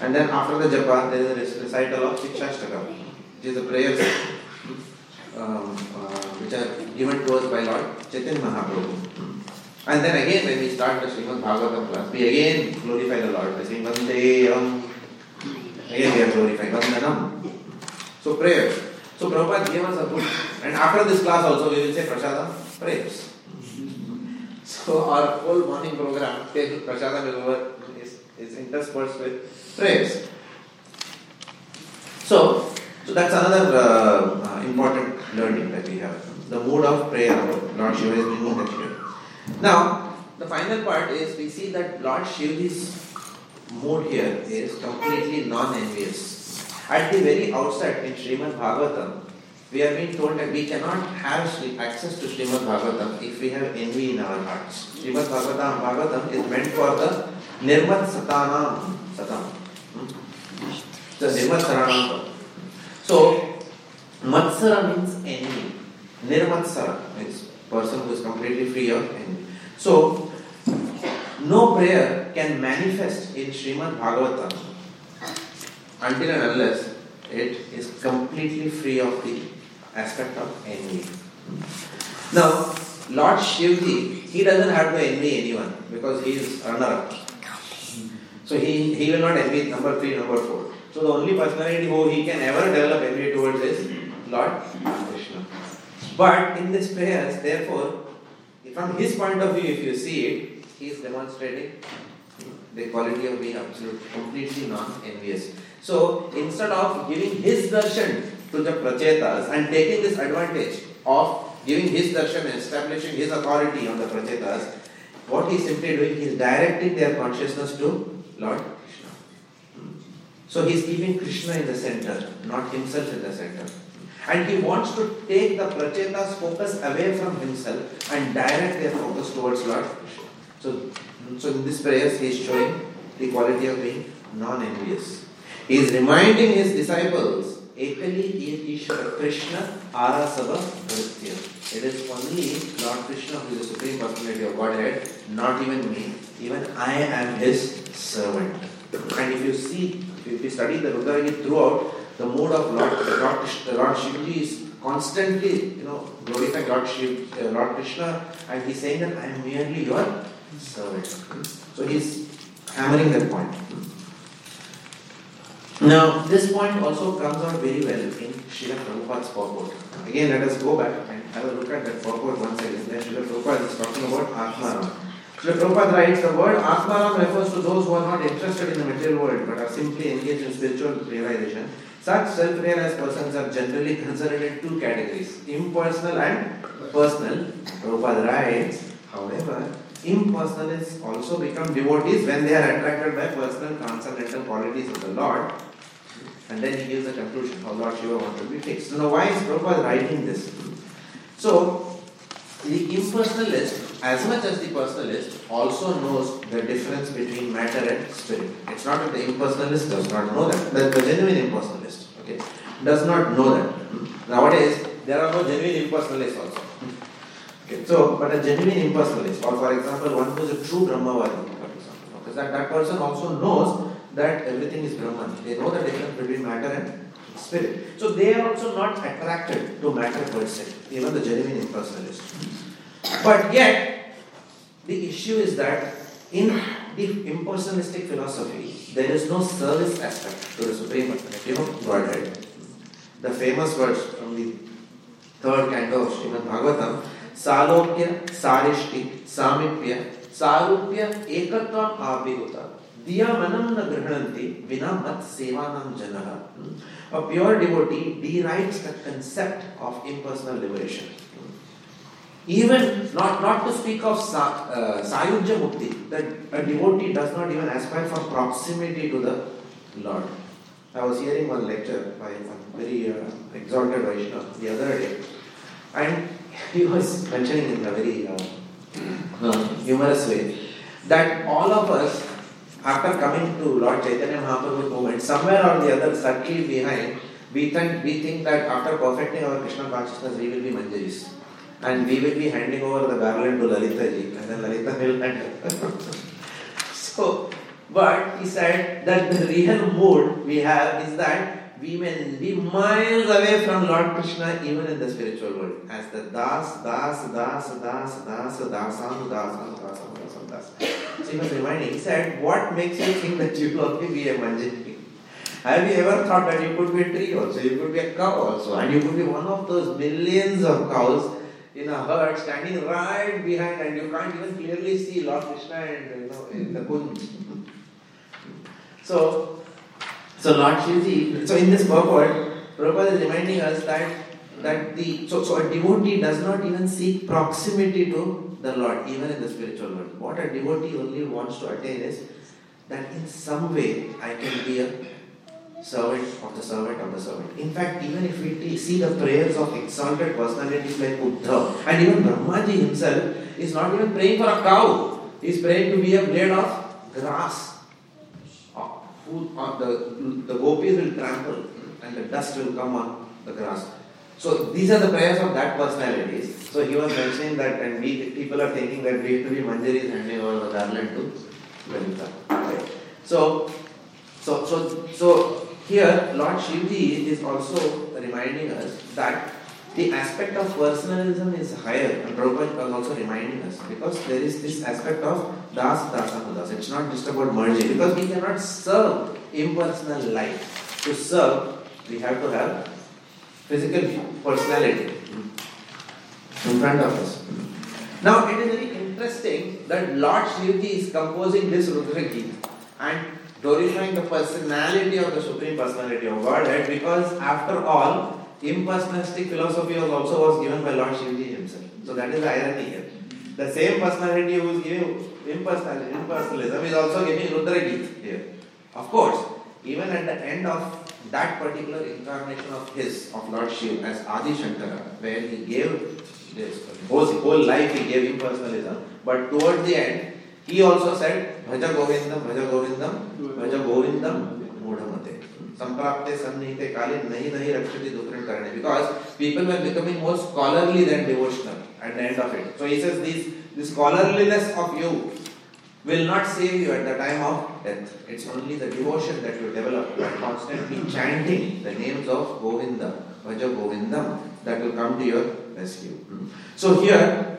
And then after the japa, there is a recital of Shikshashtaka, which is the prayers um, uh, which are given to us by Lord Chaitanya Mahaprabhu. And then again, when we start the Srimad Bhagavatam class, we again glorify the Lord by saying Vandeyam. Again, we are glorifying Vandanam. So, prayers. So, Prabhupada gave us a book. And after this class, also, we will say Prasadam, prayers. So, our whole morning program, Prasadam is over, is, is interspersed with prayers. So, so that's another uh, uh, important learning that we have. The mood of prayer, Lord Shiva is that here. Now, the final part is we see that Lord Shiva's mood here is completely non-envious. At the very outset in Srimad Bhagavatam, we are being told that we cannot have access to Srimad Bhagavatam if we have envy in our hearts. Srimad Bhagavatam, Bhagavatam is meant for the Nirmat Satanam Satam. Hmm? The Nirmat Saranam. So, Matsara means envy. Nirmatsara means person who is completely free of envy. So, no prayer can manifest in Srimad Bhagavatam until and unless it is completely free of the aspect of envy. Now, Lord Shivji, he doesn't have to envy anyone because he is runner So he, he will not envy number three, number four. So the only personality who he can ever develop envy towards is Lord Krishna. But in this prayers, therefore, from his point of view, if you see it, he is demonstrating the quality of being absolute, completely non-envious. So instead of giving his darshan to the prachetas and taking this advantage of giving his darshan and establishing his authority on the prachetas, what he is simply doing, he is directing their consciousness to Lord Krishna. Hmm. So he is keeping Krishna in the center, not himself in the center. And he wants to take the Prachetas focus away from himself and direct their focus towards Lord Krishna. So, so in this prayers he is showing the quality of being non-envious. He is reminding his disciples, Ekali Ishvara Krishna Arasava Nritya. It is only Lord Krishna who is the Supreme Personality of Godhead, not even me. Even I am his servant. And if you see, if you study the Rudra throughout, the mood of Lord, Lord, Lord Shivji is constantly, you know, glorifying Lord, Shiv, uh, Lord Krishna and he's saying that I am merely your servant. So he's hammering that point. Now, this point also comes out very well in Srila Prabhupada's purport. Again, let us go back and have a look at that purport once again. Then Srila Prabhupada is talking about Atmaram. Srila Prabhupada writes the word Atmaram refers to those who are not interested in the material world but are simply engaged in spiritual realization. Such self-realized persons are generally considered in two categories, impersonal and personal. Prabhupada writes, however, impersonalists also become devotees when they are attracted by personal transcendental qualities of the Lord. And then he gives the conclusion how Lord Shiva wants to be fixed. Now, why is Prabhupada writing this? So, the impersonalist, as much as the personalist, also knows the difference between matter and spirit. It's not that the impersonalist does not know that, but the genuine impersonalist, okay, does not know that. Nowadays, there are no genuine impersonalists also. Okay, so, but a genuine impersonalist, or for example, one who is a true Brahmavadi, because that, that person also knows that everything is Brahman. They know the difference between matter and spirit. So they are also not attracted to matter per se, even the genuine impersonalist. But yet, the issue is that in the impersonalistic philosophy, there is no service aspect to the Supreme Personality of Godhead. The famous words from the third canto of Srimad Bhagavatam सालोक्य सारिष्टि सामीप्य सारूप्य एकत्वम आविहुत Diyamanam na grihananti vina mat sevanam janaha. A pure devotee derives the concept of impersonal liberation. Even, not, not to speak of sa, uh, Mukti, that a devotee does not even aspire for proximity to the Lord. I was hearing one lecture by a very uh, exalted Vaishnava the other day, and he was mentioning in a very uh, humorous way that all of us after coming to Lord Chaitanya Mahaprabhu's movement, somewhere or the other, subtly behind, we think, we think that after perfecting our Krishna consciousness, we will be Manjaris. And we will be handing over the garland to Lalita ji, and then Lalita will hand so, but he said that the real mood we have is that we may be miles away from Lord Krishna even in the spiritual world as the Das, Das, Das, Das, Das, Dasan, Dasan, Dasan, Dasan, Das. So he was reminding, he said, What makes you think that you will only be a Manjari? Have you ever thought that you could be a tree also, you could be a cow also, and you could be one of those millions of cows in a herd standing right behind, and you can't even clearly see Lord Krishna and you know in the Kunj. So, so Lord Shivji, so in this purport, Prabhupada is reminding us that that the so, so a devotee does not even seek proximity to the Lord, even in the spiritual world. What a devotee only wants to attain is that in some way I can be a servant of the servant of the servant. In fact, even if we see the prayers of exalted personalities like Uddhav, and even Brahmaji himself is not even praying for a cow, he is praying to be a blade of grass. Who, uh, the, the gopis will trample and the dust will come on the grass. So these are the prayers of that personalities. So he was mentioning that, and we people are thinking that we have to be manjaris handing over the garland to Lalita. So, so, so, so here, Lord Shivji is also reminding us that the aspect of personalism is higher, and Prabhupada was also reminding us because there is this aspect of Das Dasa Das. It's not just about merging because we cannot serve impersonal life. To serve, we have to have physical personality in front of us. Now, it is very interesting that Lord Shivji is composing this Rudra Gita and glorifying the personality of the Supreme Personality of Godhead because after all, impersonalistic philosophy was also was given by Lord Shivji himself. So that is the irony here. The same personality who is giving impersonal, impersonalism is also giving Rudra Gita here. Of course, even at the end of that particular incarnation of his, of Lord Shiva as Adi Shankara, where he gave this whole, whole life he gave impersonalism, but towards the end, he also said, Bhaja Govindam, Bhaja Govindam, Bhaja Govindam, Mudhamate. Samprapte Sannihite Kali Nahi Nahi Rakshati Dukran Karane. Because people were becoming more scholarly than devotional at the end of it. So he says, this, this scholarliness of you will not save you at the time of death. It's only the devotion that you develop by constantly chanting the names of Govinda, Bhaja Govindam, that will come to your rescue. Hmm. So here,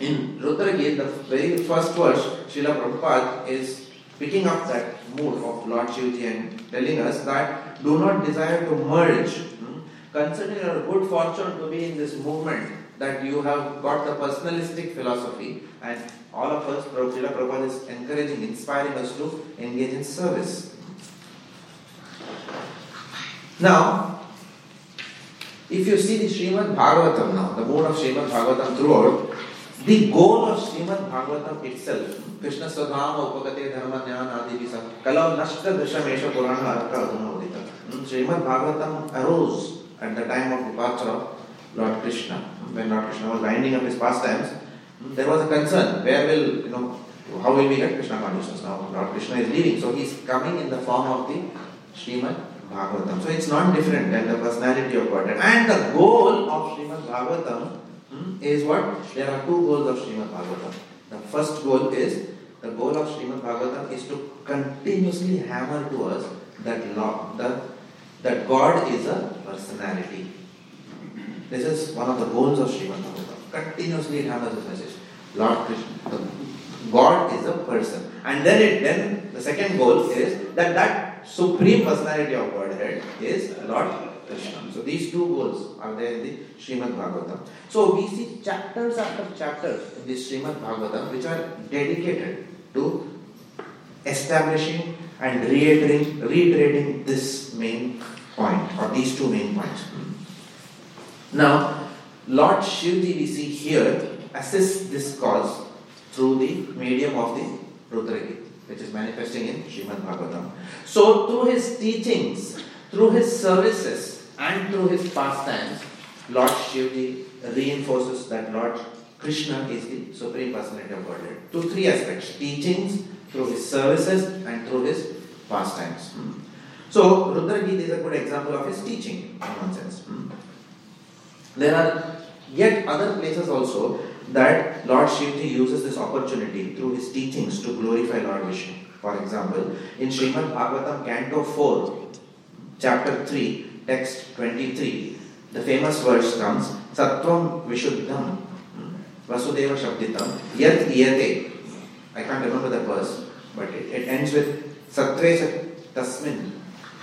in Rudragit, the very first verse, Srila Prabhupada is picking up that mood of Lord Shivji and telling us that do not desire to merge. Hmm. Consider your good fortune to be in this movement that you have got the personalistic philosophy and all of us, Srila Prabhupada is encouraging, inspiring us to engage in service. Now, if you see the Srimad Bhagavatam now, the mood of Srimad Bhagavatam throughout, the goal of Srimad Bhagavatam itself, Krishna Swadhama Upagate Dharma Jnana Adi Visa, Kalau Nashta Dashamesha Purana Arka Adhuna Udita. Hmm, Srimad Bhagavatam arose at the time of departure of Lord Krishna. When Lord Krishna was winding up his pastimes, hmm, there was a concern, where will, you know, how will we get Krishna consciousness now? Lord Krishna is leaving, so he is coming in the form of the Srimad Bhagavatam. So it's not different than the personality of Godhead. And the goal of Srimad Bhagavatam hmm, is what? There are two goals of Srimad Bhagavatam. The first goal is the goal of Srimad Bhagavatam is to continuously hammer to us that law, the, that God is a personality. This is one of the goals of Srimad Bhagavatam. Continuously it hammers this message. Lord Krishna, God is a person. And then it then the second goal is that that supreme personality of Godhead is Lord Krishna. So these two goals are there in the Srimad Bhagavatam. So we see chapters after chapters in the Srimad Bhagavatam which are dedicated to establishing and reiterating, reiterating this main point or these two main points. Now, Lord Shivji we see here assists this cause through the medium of the Rudragit, which is manifesting in Srimad Bhagavatam. So, through his teachings, through his services, and through his pastimes, Lord Shivji reinforces that Lord Krishna is the Supreme Personality of Godhead. Two, three aspects teachings, through his services, and through his pastimes. Hmm. So, Rudragit is a good example of his teaching, in one sense. Hmm. There are yet other places also that Lord Shivji uses this opportunity through his teachings to glorify Lord Vishnu. For example, in Srimad Bhagavatam, Canto 4, chapter 3, text 23, the famous verse comes Sattvam Vishuddham Vasudeva Shabditam Yat Iyate. I can't remember the verse, but it, it ends with Sattve Tasmin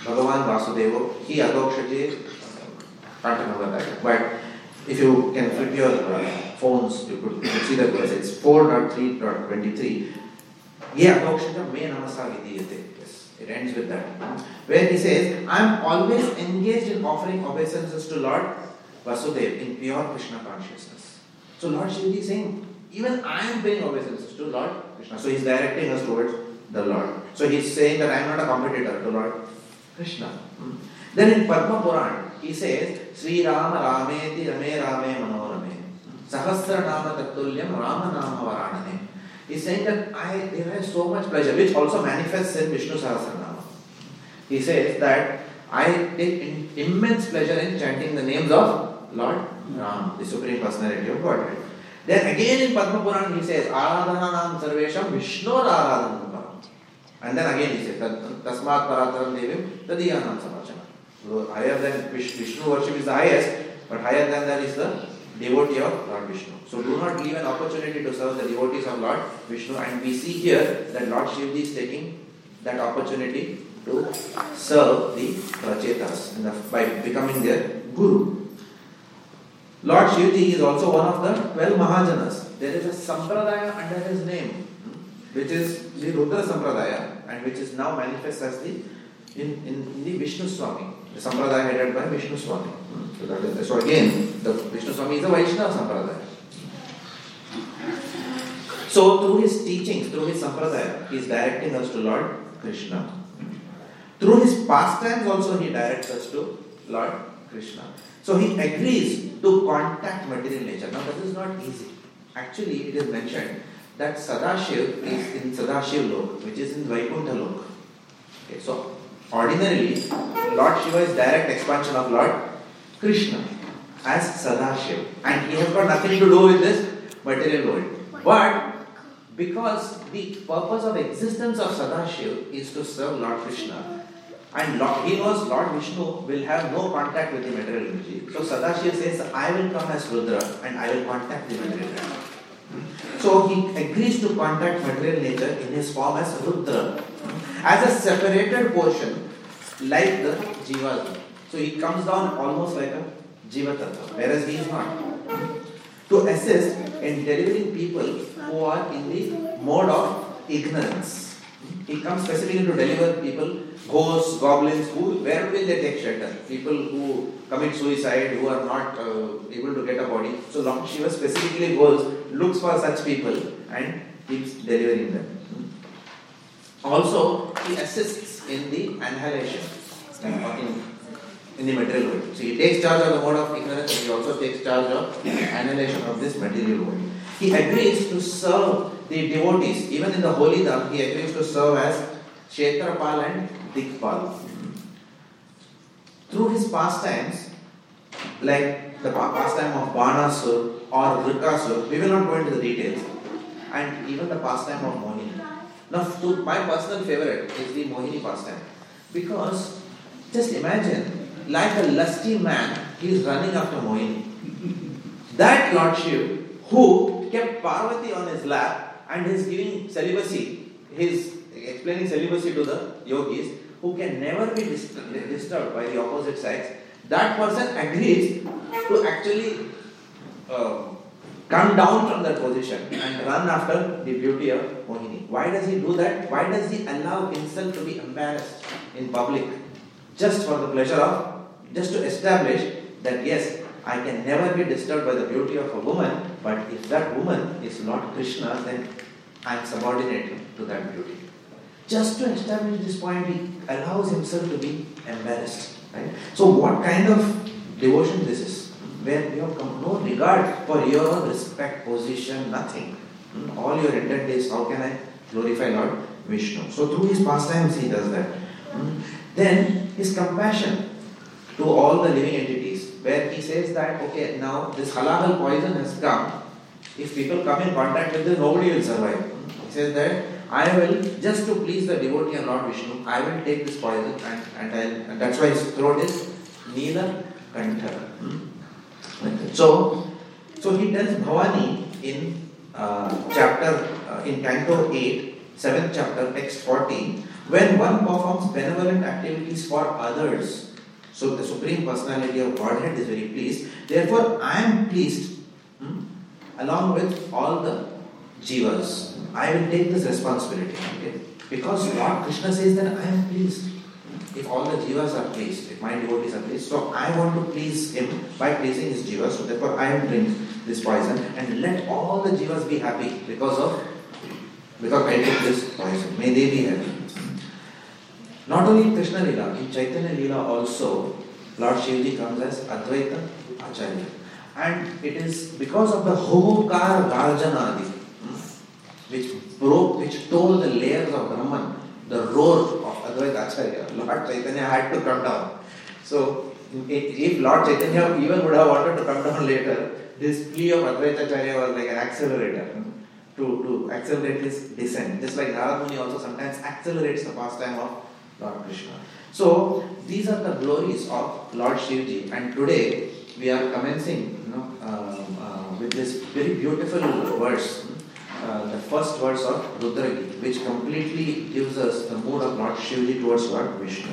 Bhagavan Vasudevo Hi Adhokshaje. Can't remember that. But if you can flip your uh, phones, you could, the verse. It's 4.3.23. Ye Adhokshaja Me Namasa Vidiyate. Yes, it ends with that. Where he says, I am always engaged in offering obeisances to Lord Vasudev in pure Krishna consciousness. So Lord Shivji is saying, even I am paying obeisances to Lord Krishna. So he's directing us towards the Lord. So he's saying that I am not a competitor to Lord Krishna. Hmm. Then in Padma Puran, he says, Sri Rama Rameti Rame Rame Manorame. Sahasra Nama Tatulyam Rama Nama Varanane. He's saying that I derive so much pleasure, which also manifests in Vishnu Sahasranama. He says that I take in, immense pleasure in chanting the names of Lord Ram, the Supreme Personality of Godhead. Then again in Padma Puran he says, Aradhananam Sarvesham Vishnu Aradhanam And then again he says, Tasmat Parataram Devim Tadiyanam Samachana. So higher than Vishnu worship is the highest, but higher than that is the devotee of Lord Vishnu. So do not leave an opportunity to serve the devotees of Lord Vishnu. And we see here that Lord Shivji is taking that opportunity to serve the Prachetas by becoming their Guru. Lord Shivji is also one of the 12 Mahajanas. There is a Sampradaya under his name, hmm, which is the Rudra Sampradaya, and which is now manifest as the in, in the Vishnu Swami, the Sampradaya headed by Vishnu Swami. So, that is, so again, the Vishnu Swami is a Vaishnava Sampradaya. So through his teachings, through his Sampradaya, he is directing us to Lord Krishna. Through his pastimes also he directs us to Lord Krishna. So he agrees to contact material nature. Now this is not easy. Actually, it is mentioned that Sadashiv is in Sadashiv Lok, which is in Vaikuntha Lok. Okay, so ordinarily, Lord Shiva is direct expansion of Lord Krishna as Sadashiva. And he has got nothing to do with this material world. But because the purpose of existence of Sadashiva is to serve Lord Krishna, and Lord, he knows Lord Vishnu will have no contact with the material energy. So Sadashiva says, I will come as Rudra and I will contact the material energy. Hmm? So he agrees to contact material nature in his form as Rudra hmm? As a separated portion like the Jiva. So he comes down almost like a Jiva Tattva, whereas he is not. To assist in delivering people who are in the mode of ignorance. He comes specifically to deliver people, ghosts, goblins, who, where will they take shelter? People who commit suicide, who are not uh, able to get a body. So Lord Shiva specifically goes, looks for such people and keeps delivering them. Also, he assists in the annihilation, in, the material world. So he takes charge of the mode of ignorance and he also takes charge of annihilation of this material world. He agrees to serve the devotees, even in the holy dham, he agrees to serve as Kshetrapal and Dikpal. Through his pastimes, like the pastime of Banasur or Vrikasur, we will not go into the details, and even the pastime of Now, my personal favorite is the Mohini pastime because just imagine, like a lusty man, he is running after Mohini. That Lord Shiv, who kept Parvati on his lap and is giving celibacy, he's explaining celibacy to the yogis who can never be disturbed by the opposite sex, that person agrees to actually uh, come down from that position and run after the beauty of Mohini. Why does he do that? Why does he allow himself to be embarrassed in public? Just for the pleasure of, just to establish that yes, I can never be disturbed by the beauty of a woman, but if that woman is not Krishna, then I am subordinate to that beauty. Just to establish this point, he allows himself to be embarrassed. Right? So, what kind of devotion this is? Where you have no regard for your respect, position, nothing. Hmm? All your intent is how can I glorify Lord Vishnu. So, through his pastimes, he does that. Hmm? Then, his compassion to all the living entities, where he says that, okay, now this halahal poison has come. If people come in contact with it, nobody will survive. He says that I will, just to please the devotee and Lord Vishnu, I will take this poison and, and, I'll, and that's why his throat is Neela Kantha. Hmm? So, so he tells Bhavani in chapter, uh, in Canto 8, 7th chapter, text 14, when one performs benevolent activities for others, so the Supreme Personality of Godhead is very pleased. Therefore, I am pleased hmm, along with all the jivas. I will take this responsibility. Okay? Because Lord Krishna says that I am pleased. If all the jivas are pleased, if my devotees are pleased, so I want to please him by pleasing his jivas. So therefore, I am drink this poison and let all the jivas be happy because of because I took this poison. May they be happy. Not only in Krishna Lila, in Chaitanya Lila also, Lord Shivji comes as Advaita Acharya. And it is because of the Hubukar Garjanadi, hmm, which broke, which tore the layers of Brahman, the roar of Advaita Acharya. Lord Chaitanya had to come down. So, if Lord Chaitanya even would have wanted to come down later, this plea of Advaita Acharya was like an accelerator hmm, to, to accelerate his descent. Just like Narad Muni also sometimes accelerates the pastime of Lord Krishna. So these are the glories of Lord Shivji, and today we are commencing, you know, uh, uh, with this very beautiful verse, uh, the first verse of Rudragi, which completely gives us the mood of Lord Shivji towards Lord Vishnu.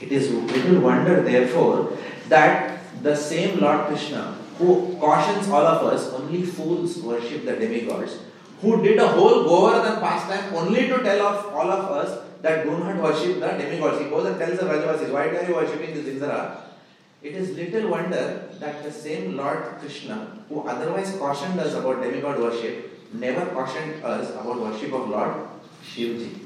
It is little wonder, therefore, that the same Lord Krishna, who cautions all of us, only fools worship the demigods, who did a whole Govardhan pastime only to tell of all of us that do not worship the demigods. He goes and tells the Vrajavasis, why are you worshipping this Indra? It is little wonder that the same Lord Krishna, who otherwise cautioned us about demigod worship, never cautioned us about worship of Lord Shivji.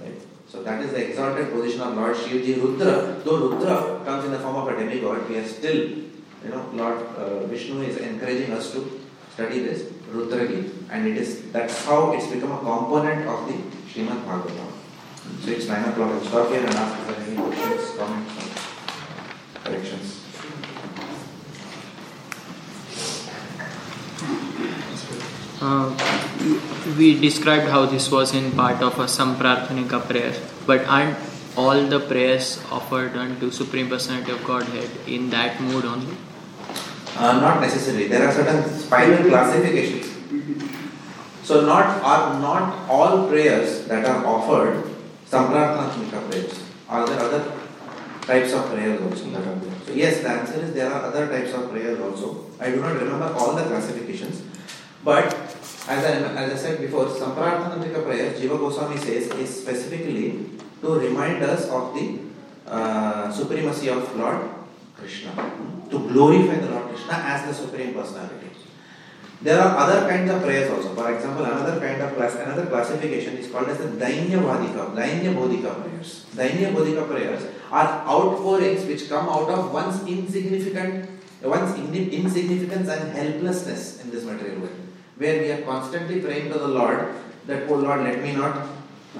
Right? So that is the exalted position of Lord Shivji. Rudra, though Rudra comes in the form of a demigod, we are still, you know, Lord uh, Vishnu is encouraging us to study this Rudragi, and it is that's how it's become a component of the Srimad Bhagavatam. So it's 9 o'clock. I'll stop here and ask if there are any questions, comments, or corrections. Uh, we described how this was in part of a Samprarthanatmika prayer, but aren't all the prayers offered unto Supreme Personality of Godhead in that mood only? Uh, not necessarily. There are certain final classifications. So not are not all prayers that are offered Samprarthanatmika prayers. Are there other types of prayers also that are there? So yes, the answer is there are other types of prayers also. I do not remember all the classifications, but as I, as I said before, Samprarthanatmika prayer, Jiva Goswami says, is specifically to remind us of the uh, supremacy of Lord Krishna, to glorify the Lord Krishna as the Supreme Personality. There are other kinds of prayers also. For example, another kind of class, another classification is called as the Dainya Vadika, Dainya Bodhika prayers. Dainya Bodhika prayers are outpourings which come out of one's insignificant, one's insignificance and helplessness in this material world, where we are constantly praying to the Lord that, oh Lord, let me not.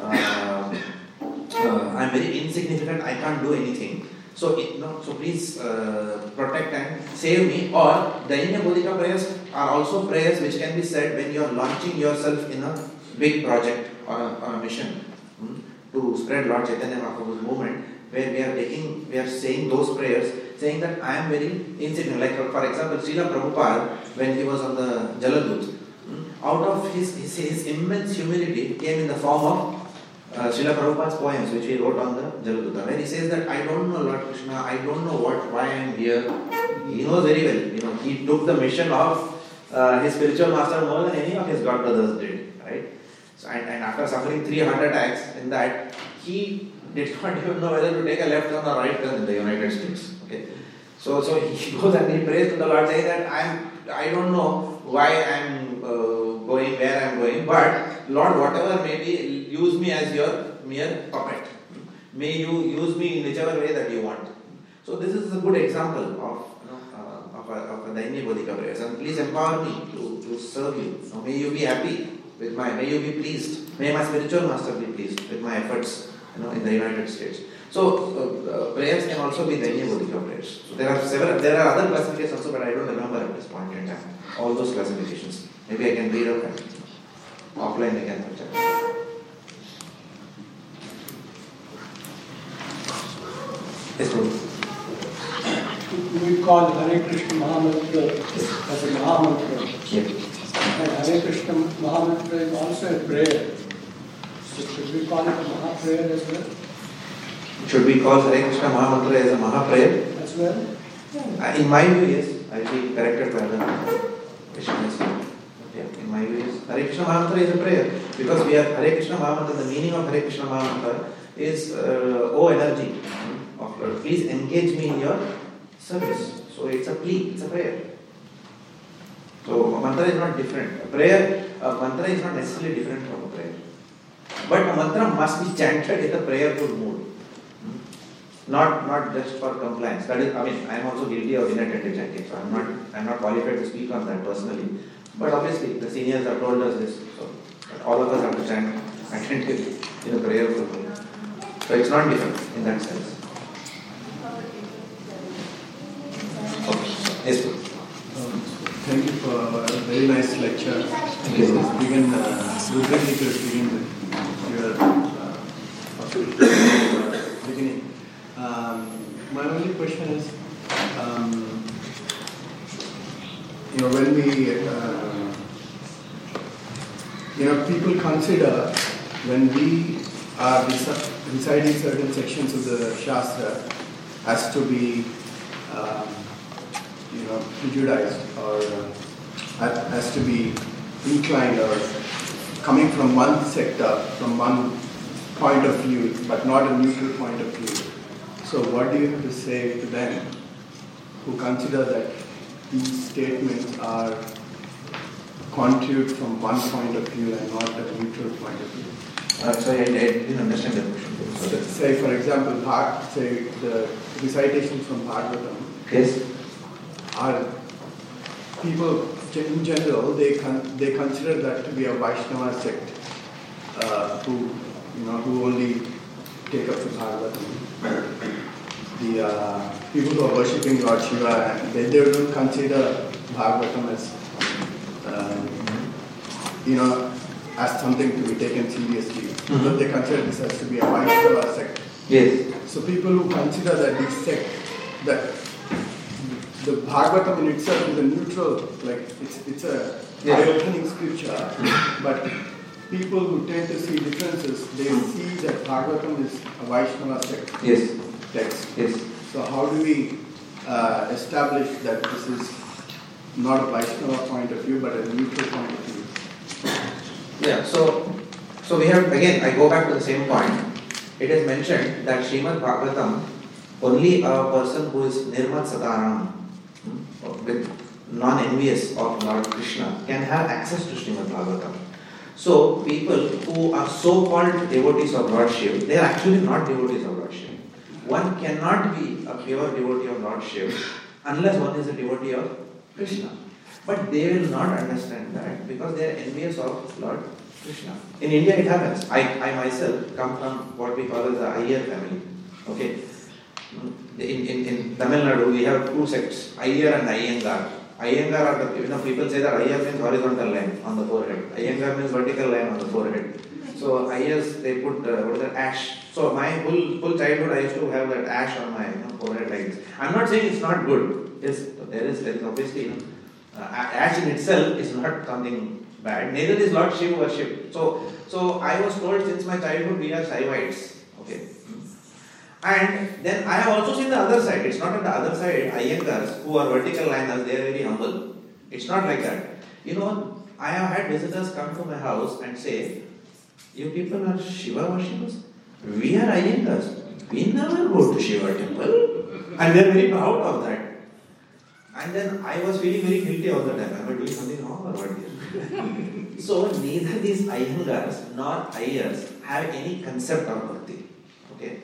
Uh, uh, I'm very insignificant. I can't do anything. So, it, no, so please uh, protect and save me. Or the Dainya Bodhika prayers are also prayers which can be said when you are launching yourself in a big project or a, or a mission hmm, to spread Lord Chaitanya Mahaprabhu's movement, where we are taking, we are saying those prayers, saying that I am very insignificant. Like for example, Srila Prabhupada, when he was on the Jaladut, out of his, his, his immense humility came in the form of uh, Prabhupada's poems, which he wrote on the Jaladuta, where he says that I don't know Lord Krishna, I don't know what, why I am here. He knows very well. You know, he took the mission of uh, his spiritual master more than any of his god brothers did, right? So, and, and after suffering three heart attacks in that, he did not even know whether to take a left turn or right turn in the United States. Okay, so so he goes and he prays to the Lord, saying that I'm I don't know why I'm uh, going where I'm going, but Lord, whatever may be use me as your mere puppet. May you use me in whichever way that you want. So this is a good example of, you know, uh, of a, of a prayers. And please empower me to, to serve you. So may you be happy with my, may you be pleased. May my spiritual master be pleased with my efforts you know, in the United States. So uh, uh, prayers can also be Dainya Bodhika prayers. So there are several, there are other classifications also, but I don't remember at this point in time all those classifications. Maybe I can read up and offline again. Yes, please. We call Hare Krishna Mahamantra as a Mahamantra. Yeah. And Hare Krishna Mahamantra is also a prayer. So should we call it a Mahaprayer as well? Should we call Hare Krishna Mahamantra as a Mahaprayer? As well? Yeah. In my view, yes. I'll be corrected by the Krishna. Yeah, in my view, yes. Hare Krishna Mahamantra is a prayer because we are Hare Krishna Mahamantra. The meaning of Hare Krishna Mahamantra is uh, oh energy of Lord. Please engage me in your service. So it's a plea, it's a prayer. So a mantra is not different. A prayer, a mantra is not necessarily different from a prayer. But a mantra must be chanted in a prayerful mood. Hmm? Not not just for compliance. That is, I mean, I am also guilty of inattentive chanting, so I'm not I'm not qualified to speak on that personally. But obviously, the seniors have told us this, so all of us understand attentively in a prayerful mood. So it's not different in that sense. Okay. Yes, please. Um, Thank you for a very nice lecture. You. Let's begin, uh, is begin with your uh, beginning. Um, my only question is, um, you know, when we, uh, you know, people consider when we are reci- reciting certain sections of the Shastra has to be um, you know, prejudiced or uh, has to be inclined or coming from one sector, from one point of view, but not a neutral point of view. So, what do you have to say to them who consider that these statements are contribute from one point of view and not a neutral point of view? Uh, sorry, I, I didn't understand the question. So, say, for example, Bhag, say the recitations from Bhagavatam Yes. are people in general they con- they consider that to be a Vaishnava sect uh, who you know who only take up the Bhagavatam. The uh, people who are worshipping Lord Shiva they, they don't consider Bhagavatam as um, you know as something to be taken seriously, but they consider this as to be a Vaishnava sect. Yes. So people who consider that this sect, that the Bhagavatam in itself is a neutral, like it's, it's a Yeah. eye-opening scripture, but people who tend to see differences, they see that Bhagavatam is a Vaishnava sect Yes. Text. Yes. So how do we uh, establish that this is not a Vaishnava point of view, but a neutral point of view? Yeah, so so we have again I go back to the same point. It is mentioned that Srimad Bhagavatam only a person who is Nirmatsaranam hmm, with non-envious of Lord Krishna can have access to Srimad Bhagavatam. So people who are so-called devotees of Lord Shiva, they are actually not devotees of Lord Shiva. One cannot be a pure devotee of Lord Shiva unless one is a devotee of Krishna. But they will not understand that because they are envious of Lord Krishna. In India it happens. I, I myself come from what we call as the Iyer family. Okay. In, in, in Tamil Nadu we have two sects, Iyer and Iyengar. Iyengar are the, you know, people say that Iyer means horizontal line on the forehead. Iyengar means vertical line on the forehead. So I Iyers, they put, uh, what is that, ash. So my whole, whole childhood I used to have that ash on my you know, forehead like this. I'm not saying it's not good. Yes, there is, there is obviously, you know, uh, ash in itself is not something bad. Neither is Lord Shiva worship. So, so I was told since my childhood we are Shaivites. Okay. And then I have also seen the other side. It's not on the other side, Iyengars, who are vertical liners, they are very humble. It's not like that. You know, I have had visitors come to my house and say, You people are Shiva worshippers? We are Iyengars. We never go to Shiva temple. And they are very proud of that. And then I was feeling very guilty all the time. Am I doing something wrong or what? so neither these Iyengars nor Iyers have any concept of bhakti. Okay?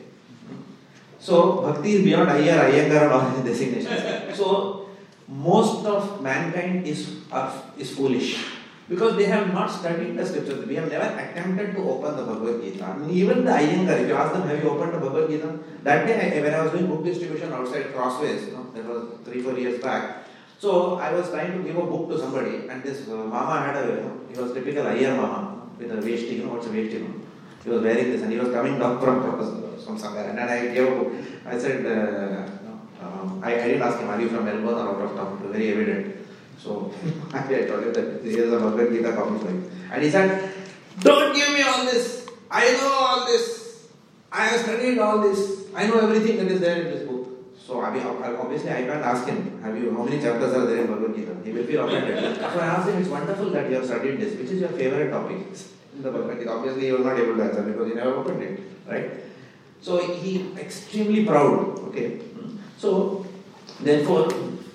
So bhakti is beyond Iyer, Iyengar and all designations. So most of mankind is is foolish because they have not studied the scriptures. We have never attempted to open the Bhagavad Gita. I mean, even the Iyengar, if you ask them, have you opened the Bhagavad Gita? That day, I, when I was doing book distribution outside Crossways, you know, that was three, four years back. So I was trying to give a book to somebody, and this uh, mama had a, you know, he was typical Iyer mama with a veshti, you know what's a veshti, you know? He was wearing this, and he was coming down from from somewhere, and then I gave a book. I said, uh, Um, I, I didn't ask him, are you from Melbourne or out of town? Very evident. So I told him that here's a Bhagavad Gita you. And he said, Don't give me all this. I know all this. I have studied all this. I know everything that is there in this book. So I mean, obviously I can't ask him, have you, how many chapters are there in Bhagavad Gita? He will be offended. so I asked him, it's wonderful that you have studied this. Which is your favorite topic in the Bhagavad Gita? Obviously he was not able to answer because he never opened it, right? So he extremely proud, okay? So therefore,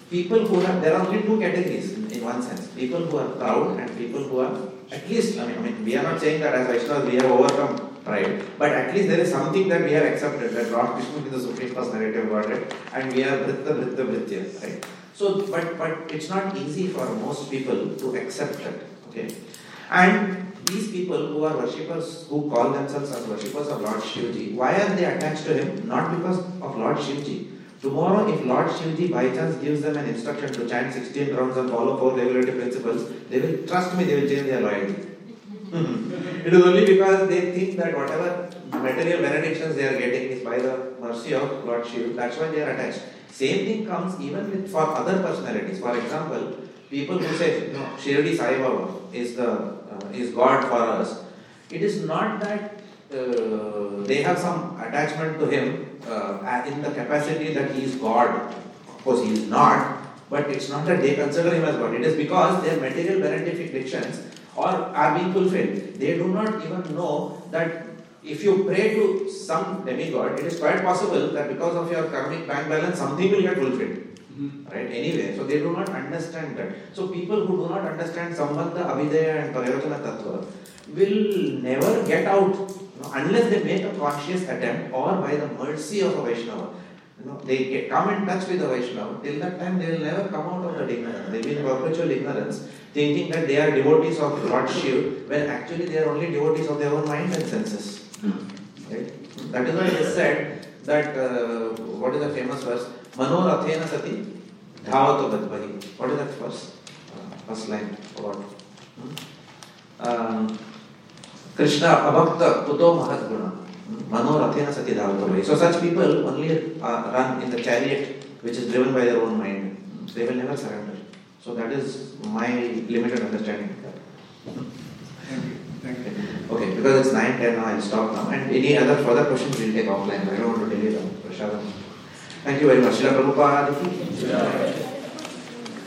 people who have, there are only two categories in, one sense. People who are proud and people who are, at least, I mean, I mean we are not saying that as Vaishnavas we have overcome pride, but at least there is something that we have accepted, that Lord Krishna is the Supreme Personality of Godhead and we are Vritta, Vritta, Vritya, right? So, but, but it's not easy for most people to accept that, okay? And these people who are worshippers, who call themselves as worshippers of Lord Shivji, why are they attached to him? Not because of Lord Shivji. Tomorrow, if Lord Shivji by chance gives them an instruction to chant 16 rounds and follow four regulative principles, they will, trust me, they will change their loyalty. it is only because they think that whatever material benedictions they are getting is by the mercy of Lord Shiva. That's why they are attached. Same thing comes even with for other personalities. For example, people who say no, Shirdi Sai Baba is the uh, is God for us. It is not that uh, they have some attachment to Him uh, in the capacity that He is God. Of course, He is not. But it's not that they consider Him as God. It is because their material benedictions or are being fulfilled. They do not even know that if you pray to some demigod, it is quite possible that because of your karmic bank balance, something will get fulfilled. Mm-hmm. Right? Anyway, so they do not understand that. So people who do not understand Sambandha, Abhidheya and Prayojana Tattva will never get out know, unless they make a conscious attempt or by the mercy of a Vaishnava. You know, they get, come in touch with the Vaishnava. Till that time, they will never come out of that ignorance. They will be in perpetual ignorance, thinking that they are devotees of Lord Shiv, when actually they are only devotees of their own mind and senses. Right? That is why it is said that uh, what is the famous verse? Manorathena sati dhavato badbari. What is that first? Uh, first line. What? Hmm? Um, Krishna abhakta kuto mahat guna. Manorathena sati dhavato So such people only uh, run in the chariot which is driven by their own mind. They will never surrender. So that is my limited understanding of that. Thank you. Thank you. Okay, because it's 9 10 now, I'll stop now. And any other further questions we'll take offline. I don't want to delay the Prashadam. Thank you very much. Srila Prabhupada.